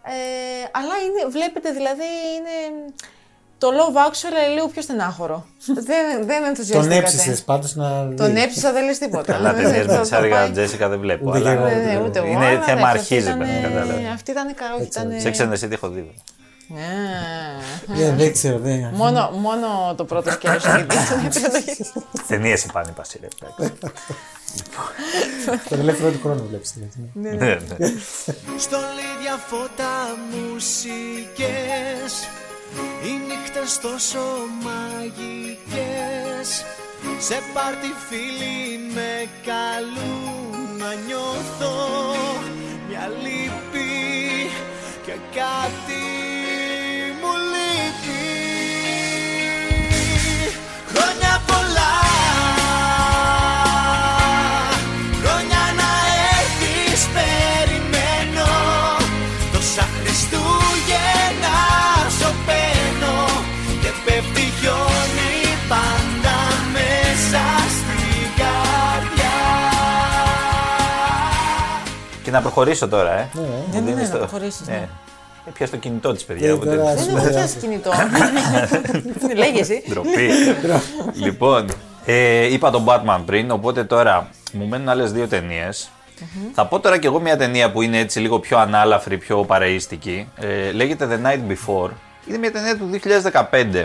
Ε, αλλά είναι, βλέπετε δηλαδή είναι το Love Actually λίγο πιο στενάχωρο. δεν, δεν ενθουσιαστικά. Τον έψησες πάντως να. δει. Τον έψησα, δεν λες τίποτα. Καλά, Δεν- ταινίε με θα- τη θα Σάρα πάει- Τζέσικα δεν βλέπω. Ούτε αλλά και εγώ, Ναι, ναι, ούτε εγώ. Είναι αλλά θέμα εντάξει, αρχίζει, αυτή παιδί, ήταν- κατάλαβες. Αυτή ήταν καλά, όχι, ήταν. Σε ξένε τι έχω δει. Ε, Δεν, δεν ξέρω. Δεν... Μόνο, μόνο το πρώτο σκέλος έχει δει στην επιλογή. Ταινίες πάνε πασί, ρε. Τον ελεύθερο του χρόνου βλέπεις. Ναι, ναι. Στολίδια φώτα μουσικές Οι νύχτες τόσο μαγικές. Σε πάρτι φίλοι με καλούν να νιώθω Μια λύπη και κάτι να προχωρήσω τώρα, ε. Ναι, Μου ναι, ναι, δίνεις να προχωρήσεις, ναι. Ε, πιάσε το κινητό της, παιδιά. Και οπότε- τώρα Δεν έχω πιάσει κινητό. Λέγε εσύ; Ντροπή. λοιπόν, ε, είπα τον Batman πριν, οπότε τώρα μου μένουν άλλες δύο ταινίες. Θα πω τώρα κι εγώ μια ταινία που είναι έτσι λίγο πιο ανάλαφρη, πιο παρεΐστικη. Ε, λέγεται The Night Before. Είναι μια ταινία του 2015.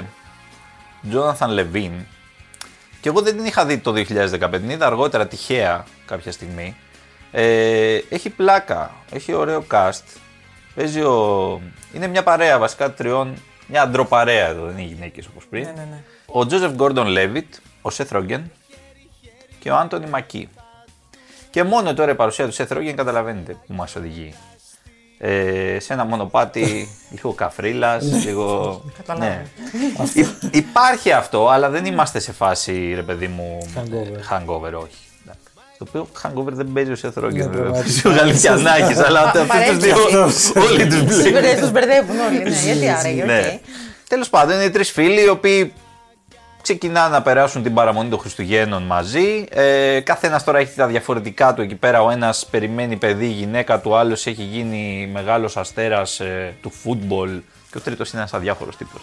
Jonathan Levine. Και εγώ δεν την είχα δει το 2015, την είδα αργότερα τυχαία κάποια στιγμή. Ε, έχει πλάκα, έχει ωραίο cast. Παίζει ο... Είναι μια παρέα βασικά τριών, μια αντροπαρέα εδώ, δεν είναι γυναίκες όπως πριν. Ναι, ναι, ναι. Ο Τζόζεφ Γκόρντον Λέβιτ, ο Σεθ Ρόγκεν και ο Άντωνι Μακί. Και μόνο τώρα η παρουσία του Σεθ Ρόγκεν καταλαβαίνετε που μας οδηγεί. Ε, σε ένα μονοπάτι, λίγο καφρίλας, λίγο... Καταλάβω. ναι. Υ- υπάρχει αυτό, αλλά δεν είμαστε σε φάση, ρε παιδί μου, Hangover. hangover όχι. Εντάξει. Το οποίο hangover δεν παίζει ο Σεθ Ναι, Ρόγκεν, βέβαια. πραγματικά. Παίζει ο Γαλιφιανάκης, αλλά αυτούς τους δύο όλοι τους μπλέκουν. Τους μπερδεύουν όλοι, ναι. Γιατί άραγε, οκ. Ναι. Τέλος πάντων, είναι τρεις φίλοι οι οποίοι ξεκινάνε να περάσουν την παραμονή των Χριστουγέννων μαζί. Ε, Καθένας τώρα έχει τα διαφορετικά του εκεί πέρα. Ο ένας περιμένει παιδί, η γυναίκα του, άλλος έχει γίνει μεγάλος αστέρας του φούτμπολ. Και ο τρίτος είναι ένας αδιάφορος τύπος.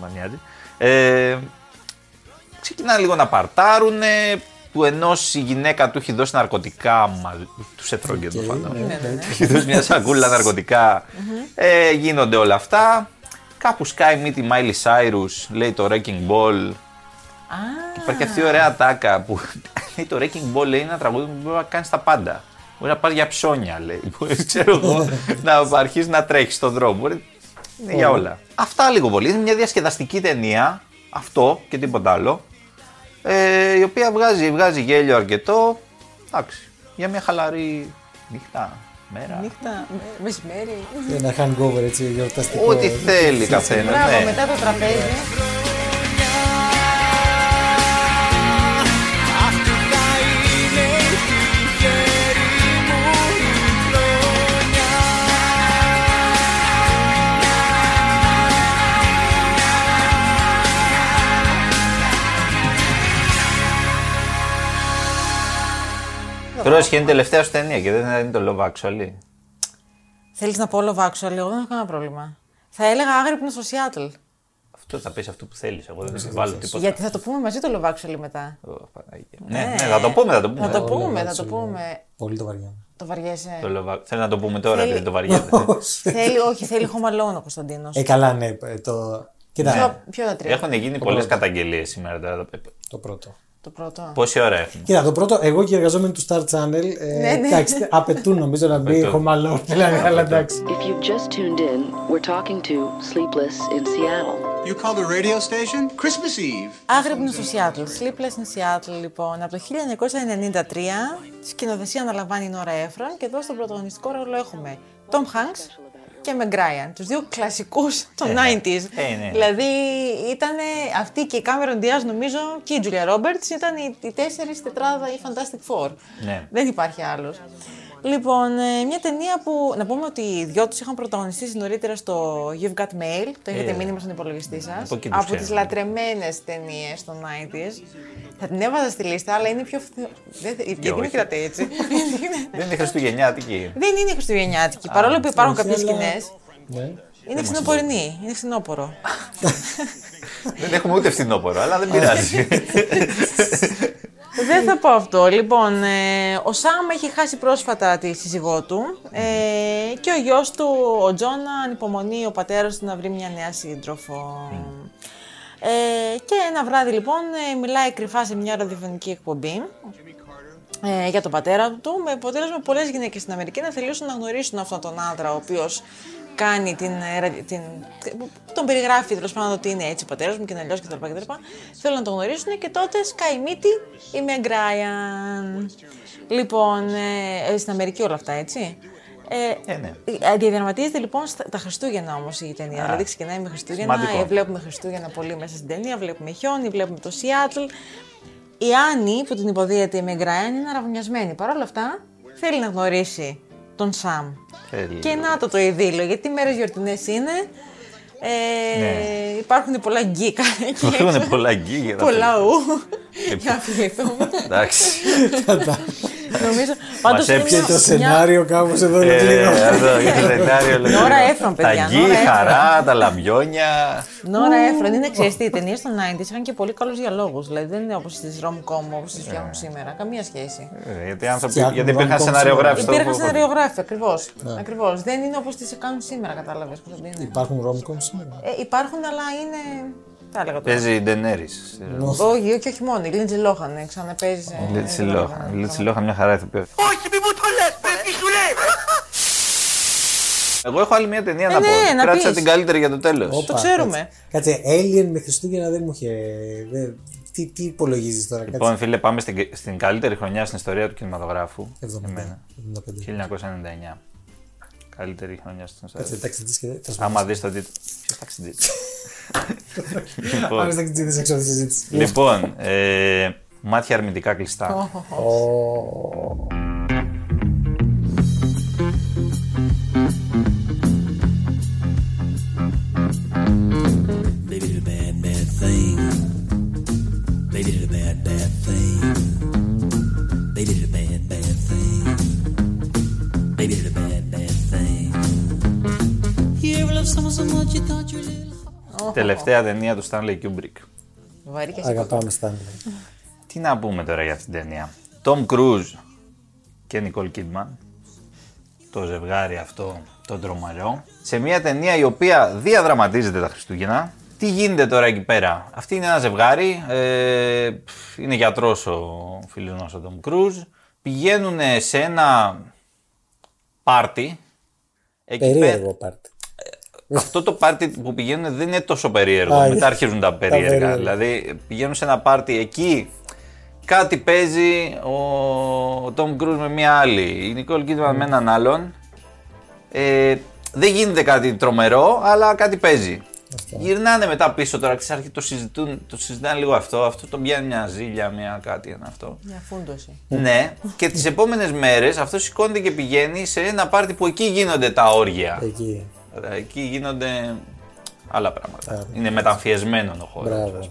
Μα νοιάζει. Ε, ξεκινάνε λίγο να παρτάρουν. Του ενός η γυναίκα του έχει δώσει ναρκωτικά. Μαζί, τους έτρωγε το φαντάζομαι. ναι, ναι, ναι. Του έχει δώσει μια σακούλα ναρκωτικά. Ε, γίνονται όλα αυτά. Κάπου σκάει μύτη Miley Cyrus, λέει το Wrecking Ball. Και υπάρχει αυτή η ωραία τάκα που λέει το Wrecking Ball λέει είναι ένα τραγούδι που μπορεί να κάνεις τα πάντα. Μπορεί να πάρει για ψώνια, λέει. Μπορεί, ξέρω εγώ, να αρχίσεις να τρέχεις στον δρόμο. Μπορεί είναι για όλα. Αυτά λίγο πολύ. Είναι μια διασκεδαστική ταινία. Αυτό και τίποτα άλλο. Ε, η οποία βγάζει, βγάζει γέλιο αρκετό. Εντάξει. Για μια χαλαρή νύχτα, μέρα. Νύχτα, με- μεσημέρι. Ένα hangover έτσι γιορταστικό. Ό,τι θέλει καθένας. Μπράβο, Ναι. μετά το τραπέζι. Τώρα είναι η τελευταία σου ταινία και δεν είναι το Love Actually. Θέλεις να πω Love Actually, εγώ δεν έχω κανένα πρόβλημα. Θα έλεγα άγρυπνο στο Seattle. Αυτό θα πεις αυτό που θέλεις. Εγώ δεν θα βάλω τίποτα. Γιατί θα το πούμε μαζί το Love Actually μετά. Ω, Παναγία. Ναι, ναι, θα το πούμε, θα το πούμε. Θα το πούμε, θα το πούμε. Πολύ το βαριά. Το βαριέσαι. Το Love Actually. Θέλω να το πούμε τώρα, Θέλει- επειδή το βαριέται. θέλει, όχι, θέλει Home Alone ο Κωνσταντίνος. Ε, καλά, ναι. ε, Το... Κοίτα, Ποιο, ποιο τα τρία; Έχουν γίνει πολλές καταγγελίες σήμερα. τώρα. το πρώτο. Το πρώτο. Πόση ώρα έχουμε. Κοίτα, το πρώτο, εγώ και οι εργαζόμενοι του Star Channel, ε, Ναι, ναι. εντάξει, απαιτούν νομίζω να μπει Απαιτούν. χωμαλό. Δηλαδή, αλλά εντάξει. If you've just tuned in, we're talking to Sleepless in Seattle. You called a radio station? Christmas Eve. Άγρυπνος στο Seattle. Sleepless in Seattle, λοιπόν. Από το 1993, σκηνοθεσία αναλαμβάνει η Νόρα Έφρον και εδώ στον πρωταγωνιστικό ρόλο έχουμε Tom Hanks και Meg Ryan, τους δύο κλασικούς των 90s. Ε, ναι. Δηλαδή ήταν αυτή και η Cameron Diaz νομίζω και η Julia Roberts ήταν οι, οι τέσσερις τετράδα η Fantastic Four. Ναι. Δεν υπάρχει άλλος. Λοιπόν, ε, μια ταινία που να πούμε ότι οι δυο τους είχαν πρωταγωνιστήσει νωρίτερα στο You've Got Mail, το έχετε Ε, μήνυμα στον υπολογιστή σας, από εκεί τους από τις ξέρουμε. λατρεμένες ταινίες των 90s. Θα την έβαζα στη λίστα, αλλά είναι πιο... φθο- Δεν, θε- γιατί με όχι. κρατάει έτσι. Δεν είναι Χριστουγεννιάτικη. Δεν είναι χριστουγεννιάτικη, παρόλο που υπάρχουν όχι, κάποιες αλλά- σκηνές. Ναι. Είναι ξινοπορεινή, είναι ξινόπορο. Δεν έχουμε ούτε φθινόπωρο, αλλά δεν πειράζει. Δεν θα πω αυτό. Λοιπόν, ε, ο Σάμ έχει χάσει πρόσφατα τη σύζυγό του ε, και ο γιος του, ο Τζόνα, ανυπομονεί ο πατέρας του να βρει μια νέα σύντροφο. Ε, και ένα βράδυ λοιπόν ε, μιλάει κρυφά σε μια ραδιοφωνική εκπομπή ε, για τον πατέρα του, με αποτέλεσμα πολλές γυναίκες στην Αμερική να θελήσουν να γνωρίσουν αυτόν τον άντρα, ο οποίος κάνει την, ε, ρα- την, τον περιγράφει τέλος πάντων ότι είναι έτσι ο πατέρας μου και είναι αλλιώς κτλ. κτλ. Θέλουν να τον γνωρίσουν και τότε σκάει μύτη η Meg Ryan. Λοιπόν, ε, ε, στην Αμερική όλα αυτά, έτσι. Ε, Ε, ναι. ε, Διαδραματίζεται λοιπόν στα, τα Χριστούγεννα όμως η ταινία. Α. δηλαδή ξεκινάει με Χριστούγεννα, Σημαντικό. ε, βλέπουμε Χριστούγεννα πολύ μέσα στην ταινία, βλέπουμε χιόνι, βλέπουμε το Seattle. Η Άννη που την υποδίεται η Meg Ryan είναι αραβωνιασμένη. Παρ' όλα αυτά θέλει να γνωρίσει τον Σαμ. Θέλει. Και να το το ειδήλιο, γιατί μέρες γιορτινές είναι. Ε, Ναι. Υπάρχουν πολλά γκίκα εκεί Υπάρχουν έξω. πολλά γκί για να Πολλά ου. Ε, Για να φιληθούμε. Εντάξει. Νομίζω. Πάντως Μας είναι έπιασε μια- Το μια- σενάριο κάπως εδώ Ε, ολοκληρώνεται. αυτό, για το σενάριο Νόρα ολοκληρώνεται. Έφρον, παιδιά, Τα γκί, Νόρα η Έφρον. χαρά, τα λαμπιόνια. Νόρα Έφρον είναι ξέρεις οι ταινίες των 90s είχαν και πολύ καλούς διαλόγους. Δηλαδή δεν είναι όπως τι rom-com όπως τι φτιάχνουν σήμερα. Καμία σχέση. Ε, Γιατί, οι άνθρωποι, Φτιάχνουν γιατί υπήρχαν rom-com σεναριογράφοι στο Υπήρχαν σεναριογράφοι, ακριβώς. Ναι. Ακριβώς. Δεν είναι όπως τις κάνουν σήμερα, κατάλαβες. Υπάρχουν rom-com σήμερα; Ε, υπάρχουν, αλλά είναι Τα έλεγα τώρα. Παίζει η Ντενέρη. Όχι, όχι, όχι μόνο. Η Λίντζι Λόχαν ε, ξαναπέζει. σε- Η Λίτση Λόχαν. Η Λίτση Λόχαν μια χαρά ηθοποιός. Όχι, μη μου το λες, παιδί, τι σου λέει. Εγώ έχω άλλη μια ταινία Ε, να πω. ναι, να Κράτησα πεις. την καλύτερη για το τέλος. Όπα, ξέρουμε. Κάτσε, Alien με Χριστούγεννα δεν μου είχε. δεν- Τι, τι υπολογίζεις τώρα, Λοιπόν, κάτσε. φίλε, πάμε στην, στην καλύτερη χρονιά στην ιστορία του κινηματογράφου. 70, Εμένα. 75. 1999. Καλύτερη χρονιά στην ιστορία. Κάτσε, ταξιτζής και θα σου πω. Άμα δεις το τίτλο. Ποιος ταξιτζή. Πάμε ταξιτζίδες έξω από τη συζήτηση. Λοιπόν, ε, μάτια αρνητικά κλειστά. Ω. Baby Τελευταία ταινία του Stanley Kubrick. Βαρύ και Αγαπάμε Στάνλι. Τι να πούμε τώρα για αυτήν την ταινία. Tom Cruise και Nicole Kidman. Το ζευγάρι αυτό, το τρομερό. Σε μια ταινία η οποία διαδραματίζεται τα Χριστούγεννα. Τι γίνεται τώρα εκεί πέρα. Αυτή είναι ένα ζευγάρι. Ε, πφ, είναι γιατρός ο φίλος μας ο Tom Cruise. Πηγαίνουν σε ένα πάρτι. Εκεί πέρα- Περίεργο πάρτι. Αυτό το πάρτι που πηγαίνουν δεν είναι τόσο περίεργο. Α, Μετά αρχίζουν τα περίεργα. περίεργα. δηλαδή πηγαίνουν σε ένα πάρτι εκεί. Κάτι παίζει ο Tom Cruise με μια άλλη. Η Nicole Kidman με έναν άλλον. Ε, δεν γίνεται κάτι τρομερό, αλλά κάτι παίζει. Γυρνάνε μετά πίσω τώρα, ξέρεις, αρχι- το συζητούν, το συζητάνε λίγο αυτό, αυτό τον πιάνει μια ζήλια, μια κάτι, ένα αυτό. Μια φούντωση. Ναι, και τις επόμενες μέρες αυτό σηκώνεται και πηγαίνει σε ένα πάρτι που εκεί γίνονται τα όργια. Εκεί. Ωραία, Εκεί γίνονται άλλα πράγματα. Είναι μεταμφιεσμένο ο χώρος. Μπράβο.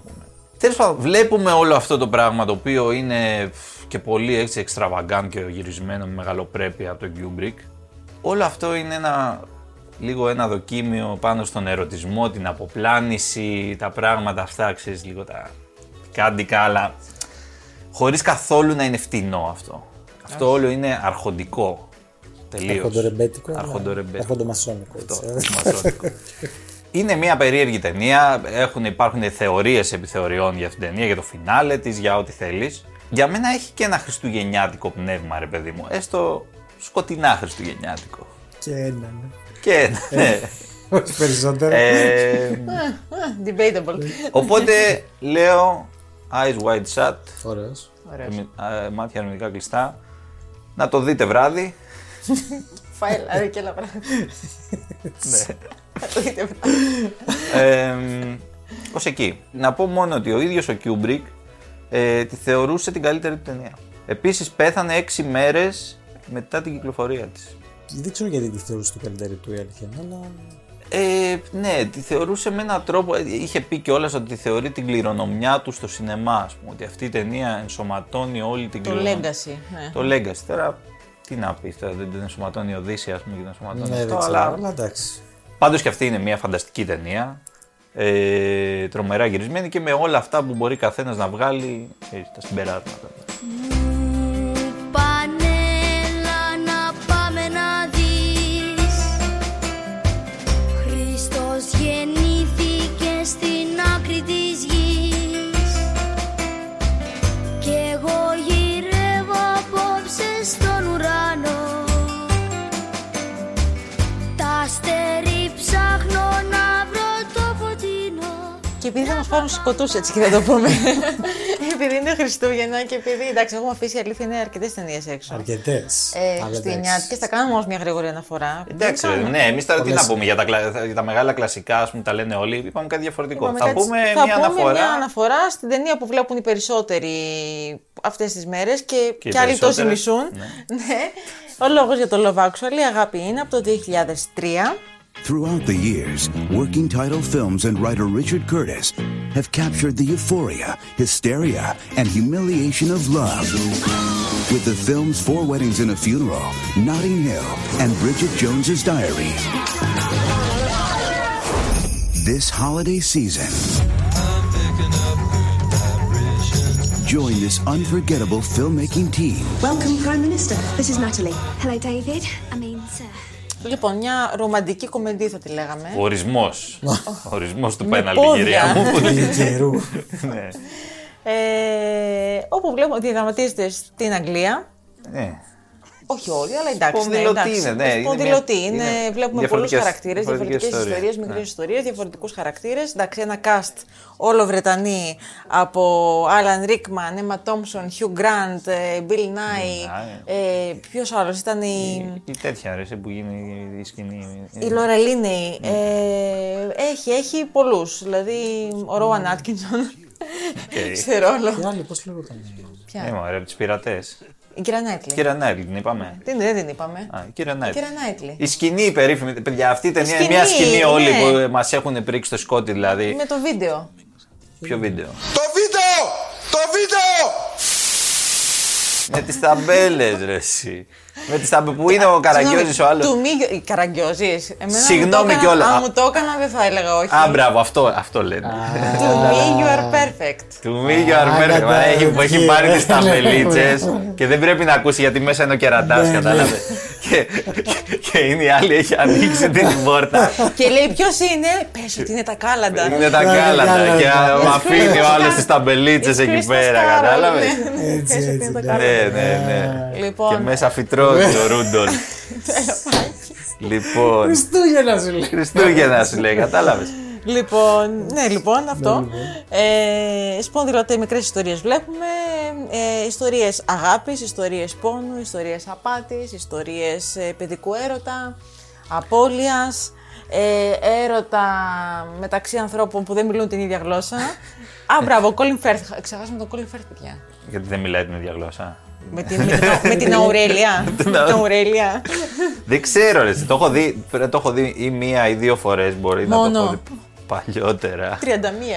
Τέλος πάντων, βλέπουμε όλο αυτό το πράγμα το οποίο είναι φ, και πολύ έτσι εξτραβαγκάν και γυρισμένο με μεγαλοπρέπεια από τον Kubrick. Όλο αυτό είναι ένα, λίγο ένα δοκίμιο πάνω στον ερωτισμό, την αποπλάνηση, τα πράγματα αυτά, ξέρεις, λίγο τα κάντικα, αλλά χωρίς καθόλου να είναι φτηνό αυτό. Αυτό όλο είναι αρχοντικό. Τελείως. Αρχοντορεμπέτικο. ναι. Αρχοντορεμπέτικο. Αρχοντομασόνικο. Αυτό, έτσι. μασόνικο. Είναι μια περίεργη ταινία. Έχουν, υπάρχουν θεωρίες επιθεωριών για αυτήν την ταινία, για το φινάλε της, για ό,τι θέλεις. Για μένα έχει και ένα χριστουγεννιάτικο πνεύμα, ρε παιδί μου. Έστω σκοτεινά χριστουγεννιάτικο. Και ένα, ναι. Και ένα, ναι. Όχι περισσότερο. Ε, Debatable. οπότε λέω eyes wide shut. Ωραίος. Ωραίος. Ερμη- α, Μάτια ερμηνικά κλειστά. Να το δείτε βράδυ. Φάει δηλαδή και άλλα πράγματα. Ναι. Θα το δείτε μετά. ε, ως εκεί. Να πω μόνο ότι ο ίδιος ο Kubrick ε, τη θεωρούσε την καλύτερη του ταινία. Επίσης πέθανε έξι μέρες μετά την κυκλοφορία της. Δεν ξέρω γιατί τη θεωρούσε το καλύτερη του η αλήθεια, είναι, αλλά. Ε, ναι, τη θεωρούσε με έναν τρόπο. ε, Είχε πει κιόλας ότι τη θεωρεί την κληρονομιά του στο σινεμά. Ας πούμε, ότι αυτή η ταινία ενσωματώνει όλη την Το κληρονομιά. legacy. Ναι. Το legacy. Τώρα, τι να πεις, τώρα δεν την ενσωματώνει η Οδύσσια, ας πούμε, και την ενσωματώνει Ναι, αυτό. δεν ξέρω, αλλά αλλά εντάξει. Πάντως και αυτή είναι μια φανταστική ταινία. Ε, τρομερά γυρισμένη και με όλα αυτά που μπορεί καθένας να βγάλει ξέρεις, τα συμπεράσματα. Επειδή θα μας πάρουν σκοτούς έτσι και θα το πούμε. επειδή είναι Χριστούγεννα και επειδή. Εντάξει, έχουμε αφήσει η αλήθεια είναι αρκετές ταινίες έξω. Αρκετές. Ε, Χριστουγεννιάτικες, θα κάνουμε όμως μια γρήγορη αναφορά. Εντάξει, Δεν ρε, κάνουμε. ναι, εμείς τώρα τι Πολλές να πούμε για τα, κλα- για τα μεγάλα κλασικά, ας πούμε, τα λένε όλοι. Είπαμε κάτι διαφορετικό. Είπαμε θα κάτι- πούμε θα μια πούμε αναφορά. μια αναφορά στην ταινία που βλέπουν οι περισσότεροι αυτές τις μέρες και, Και οι και άλλοι τόσοι περισσότερες, μισούν. ναι. ναι. Ο λόγος για το Love Actually, αγάπη είναι από το 2003. Throughout the years, working title films and writer Richard Curtis have captured the euphoria, hysteria, and humiliation of love. With the films Four Weddings and a Funeral, Notting Hill, and Bridget Jones's Diary. This holiday season, join this unforgettable filmmaking team Welcome, Prime Minister. This is Natalie. Hello, David. I mean, sir. Λοιπόν, μια ρομαντική κομμεντή θα τη λέγαμε. Ο ορισμός. Ο ορισμός του Με πέναλτι, πόδια. κυρία μου. Καιρού. Ναι. Ε, όπου βλέπουμε ότι διαδραματίζεται στην Αγγλία. Ναι. Όχι όλοι, αλλά εντάξει. Σπονδυλωτή εντάξει. είναι, ναι, είναι Σπονδυλωτή μια- είναι, είναι βλέπουμε πολλούς διαφορετικές- χαρακτήρες, διαφορετικές διαφορετικές ιστορίες. ιστορίες, μικρές Ναι. ιστορίες, διαφορετικούς χαρακτήρες. Εντάξει, ένα cast όλο Βρετανοί από Alan Rickman, Emma Thompson, Hugh Grant, ε, Bill Nighy. Ε, Ποιος άλλος ήταν η. Η τέτοια ρε, που γίνεται η σκηνή. Η Λόρα Λίνεϊ. Ε, έχει, έχει πολλούς. Δηλαδή, ο Ρόαν Άτκινσον Οκ. σε ρόλο. Και άλλη, πώς λέγονταν; Ποια; Ε, μωρέ, από τις πειρατές. Η Κύρα Νάιτλι. Κύρα Νάιτλι, την είπαμε. Τι δεν την είπαμε. Α, η Κύρα Η Νάιτλι. Κύρα Νάιτλι. Η σκηνή η περίφημη. Παιδιά, αυτή η ταινία είναι σκηνή, μια σκηνή ναι. όλοι που μας έχουν πρήξει το συκώτι, δηλαδή. Με το βίντεο. Ποιο βίντεο; Το βίντεο! Το βίντεο! Με τις ταμπέλες, ρε. Εσύ. Με τις ταμπέλε. Που είναι ο Καραγκιόζης ο άλλος. Του μη... Καραγκιόζης. Εμένα Συγγνώμη αν μου το έκανα- κιόλας. Αν μου το έκανα δεν θα έλεγα όχι. Α, μπράβο, αυτό, αυτό λένε. To me you are perfect. Του Μίγιο Αρμέρ, μα, έχει, που έχει πάρει τις ταμπελίτσες και δεν πρέπει να ακούσει γιατί μέσα είναι ο κερατάς, Ναι, κατάλαβες. Και, και, και είναι η άλλη, έχει ανοίξει την πόρτα. Και λέει ποιος είναι, πες ότι είναι τα κάλαντα. Είναι τα κάλαντα και α, μ' αφήνει ο άλλο τις ταμπελίτσες εκεί πέρα, κατάλαβες; Έτσι, Πες ότι έτσι. είναι τα ναι. κάλαντα. Ναι, ναι, ναι. Λοιπόν, Και μέσα φυτρώνει ο Ρούντολ. Λοιπόν. Χριστούγεννα σου λέει. Χριστούγεννα σου λέει, κατάλαβες; Λοιπόν, ναι, λοιπόν, αυτό. Ε, σπονδυλωτέ μικρές ιστορίες βλέπουμε. Ε, ιστορίες αγάπης, ιστορίες πόνου, ιστορίες απάτης, ιστορίες ε, παιδικού έρωτα, απώλειας, ε, έρωτα μεταξύ ανθρώπων που δεν μιλούν την ίδια γλώσσα. Α, μπράβο, Colin Firth. Ξεχάσαμε τον Colin Firth, παιδιά. Γιατί δεν μιλάει την ίδια γλώσσα; Με την, με την, με την Αουρέλια. με την Αουρέλια. Δεν ξέρω, ρε. Το έχω δει, πρέπει να το έχω δει ή μία ή δύο φορές. Μπορεί να το Μόνο. έχω δει παλιότερα. 31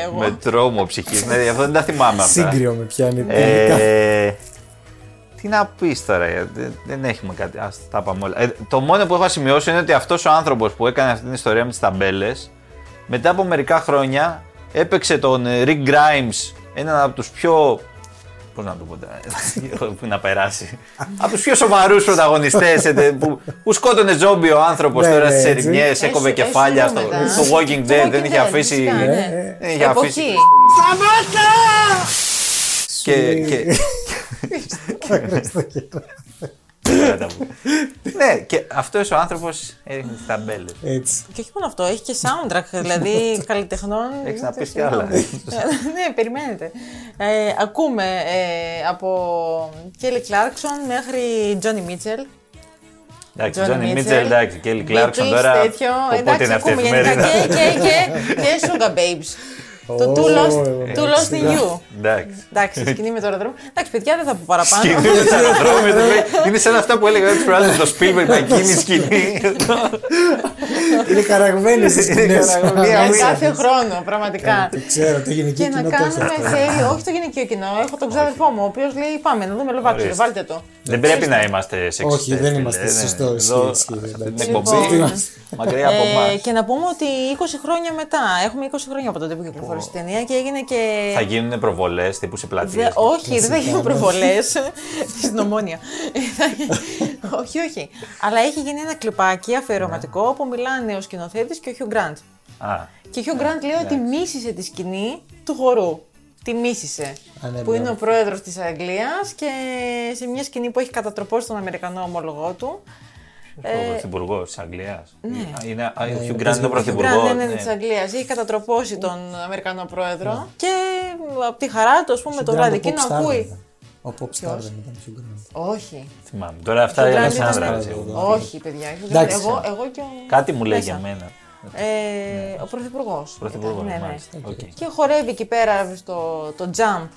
εγώ. Με τρόμο ψυχή. ναι, αυτό δεν τα θυμάμαι αυτά. Σύγκριο με πιάνει. τελικά. Ε, τι να πεις τώρα, ε, δεν, δεν έχουμε κάτι. Ας τα πάμε όλα. Ε, το μόνο που έχω σημειώσει είναι ότι αυτός ο άνθρωπος που έκανε αυτή την ιστορία με τις ταμπέλες, μετά από μερικά χρόνια έπαιξε τον ε, Rick Grimes, έναν από τους πιο. Πώς να το πω τώρα, που να περάσει. από τους πιο σοβαρούς πρωταγωνιστές που, που σκότωνε ζόμπι ο άνθρωπος Ναι, τώρα ναι, στις έτσι. ερευνιέ, Έσου- έκοβε έσου κεφάλια στο, μετά. στο Walking Στο Dead, Walking δεν είχε Dead, αφήσει. φυσικά, ναι. Δεν είχε αφήσει. Εποχή. Και, και, ναι, και αυτός ο άνθρωπος έριχνε τις ταμπέλες. Έτσι. Και όχι μόνο αυτό, έχει και soundtrack, δηλαδή καλλιτεχνών. Έχεις να Δεν πεις κι ξέρω. άλλα. ναι, περιμένετε. Ε, ακούμε ε, από Kelly Clarkson μέχρι Johnny Mitchell. Εντάξει, Johnny Τζόνι Mitchell, Μίτσελ, εντάξει, Κέλλη Κλάρκσον Beatles, τώρα. τέτοιο. Οπότε Εντάξει, είναι αυτή ακούμε γενικά εφημερίδα. και, και, και, και Sugar Babes. Το Too Lost, too lost in You. Εντάξει. Εντάξει, σκηνή με το αεροδρόμιο. Εντάξει, παιδιά, δεν θα πω παραπάνω. Σκηνή με το αεροδρόμιο, το λέει. Είναι σαν αυτά που έλεγα έτσι προάλλες το Spielberg με εκείνη η σκηνή. Είναι καραγμένε οι σκηνές. καραγμένες. Για Μία κάθε χρόνο, πραγματικά. Το ξέρω, το γυναικείο Και να κοινό το έχει κάνουμε αυτό. θέλει, όχι το γυναικείο κοινό. Έχω τον ξάδερφό μου, ο οποίος λέει: Πάμε να δούμε Love Actually, Ορίστε. βάλτε το. Δεν πρέπει να είμαστε σεξιστές. Όχι, δεν φίλε, είμαστε. ναι. Σωστό, Εδώ, ισχύει, ισχύει, σε αυτή την εντάξει. εκπομπή, Λοιπόν, μακριά από Ε, εμάς. και να πούμε ότι 20 χρόνια μετά, έχουμε 20 χρόνια από τότε που κυκλοφόρησε η ταινία και έγινε και. Θα γίνουν προβολές τύπου σε Δε- πλατείε. όχι, δεν θα γίνουν προβολές στην ομόνια. όχι, όχι. Αλλά έχει γίνει ένα κλιπάκι αφιερωματικό που μιλάνε ο σκηνοθέτης και ο Hugh Grant. Α, Και ο Hugh Grant λέει ότι μίσησε τη σκηνή του χορού. Τη μίσησε. Α, ναι, που είναι μπράβο. ο πρόεδρος της Αγγλίας και σε μια σκηνή που έχει κατατροπώσει τον Αμερικανό ομολογό του. Ο Ε, πρωθυπουργός της Αγγλίας. ναι. Είναι, α, ο Ναι, Hugh είναι Grant είναι ο Ο Hugh πρωθυπουργός. Grant, ναι, ναι, της Αγγλίας. Έχει κατατροπώσει τον Αμερικανό πρόεδρο και από τη χαρά του, ας πούμε, το Hugh Grant, βράδυ ο εκείνο pop star δεν ακούει. ήταν. Ο pop star δεν ήταν Hugh Grant. Όχι. Θυμάμαι. Τώρα αυτά Hugh είναι Grant ένας ήταν- άνδρας, εγώ. Όχι, παιδιά. Hugh Grant. Εντάξει. Εγώ, εγώ και ο. Κάτι μου λέει Μέσα. για μένα. Ε, Ο πρωθυπουργός. Πρωθυπουργός, ναι, ναι. μάλιστα. Οκ. Και χορεύει εκεί πέρα στο το jump.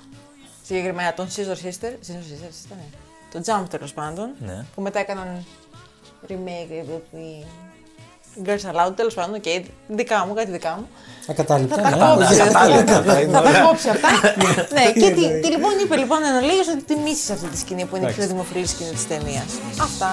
Συγκεκριμένα τον Scissor Sister. Scissor Sisters ήταν. Το jump τέλος πάντων. Ναι. Που μετά έκαναν remake. ε, ε, οι Girls Aloud τέλος πάντων. Και δικά μου, κάτι δικά μου. Ακατάληπτα. Θα τα ναι. κόψει. Ακατάληπτα, Θα είναι θα τα ωραία. κόψει αυτά. Ναι, και τι, τι λοιπόν είπε λοιπόν εν ολίγης ότι τιμήσεις αυτή τη σκηνή που είναι η πιο δημοφιλή σκηνή της ταινίας. Αυτά.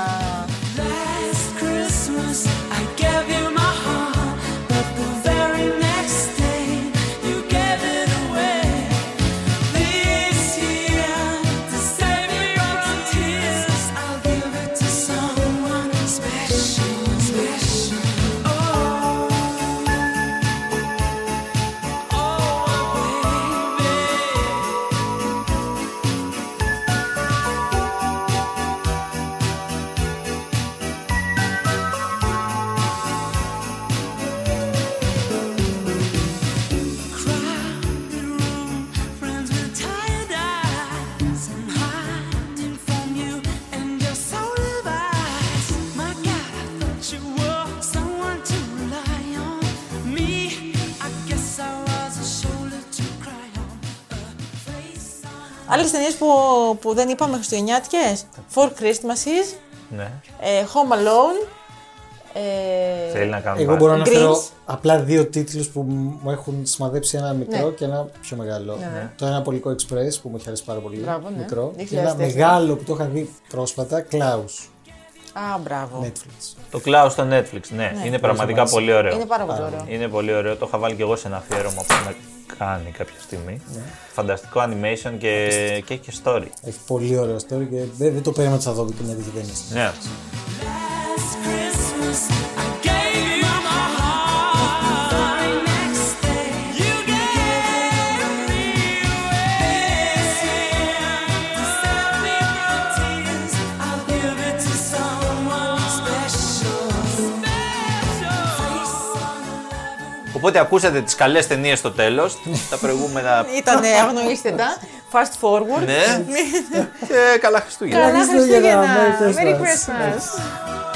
Άλλες ταινίες που, που δεν είπαμε Χριστουγεννιάτικε. Four Christmases, Ναι. ε, Home Alone. Ε, Θέλει να κάνουμε Εγώ μπορώ να Grease. αναφέρω απλά δύο τίτλους που μου έχουν σημαδέψει ένα μικρό Ναι. και ένα πιο μεγάλο. Ναι, ναι. Το ένα Πολικό Express που μου έχει αρέσει πάρα πολύ. Μπράβο, ναι. Μικρό. Και 2004. ένα μεγάλο που το είχα δει πρόσφατα, Klaus. Α, μπράβο. Netflix. Το Cloud στο Netflix, ναι. Ναι. Είναι πραγματικά Πολύ πολύ ωραίο. Είναι πάρα πολύ ωραίο. Είναι πολύ ωραίο. Το είχα βάλει και εγώ σε ένα αφιέρωμα που έχουμε κάνει κάποια στιγμή. Ναι. Φανταστικό animation και, και έχει και story. Έχει πολύ ωραίο story και δεν, δεν το περίμενα ότι θα δω και μια τέτοια ταινία. Ναι. Οπότε ακούσατε τις καλές ταινίες στο τέλος, τα προηγούμενα... Ήτανε, αγνοήστε τα. Fast forward. ναι, και καλά Χριστούγεννα. Καλά Χριστούγεννα, Χριστούγεννα. Merry Merry Christmas. Christmas.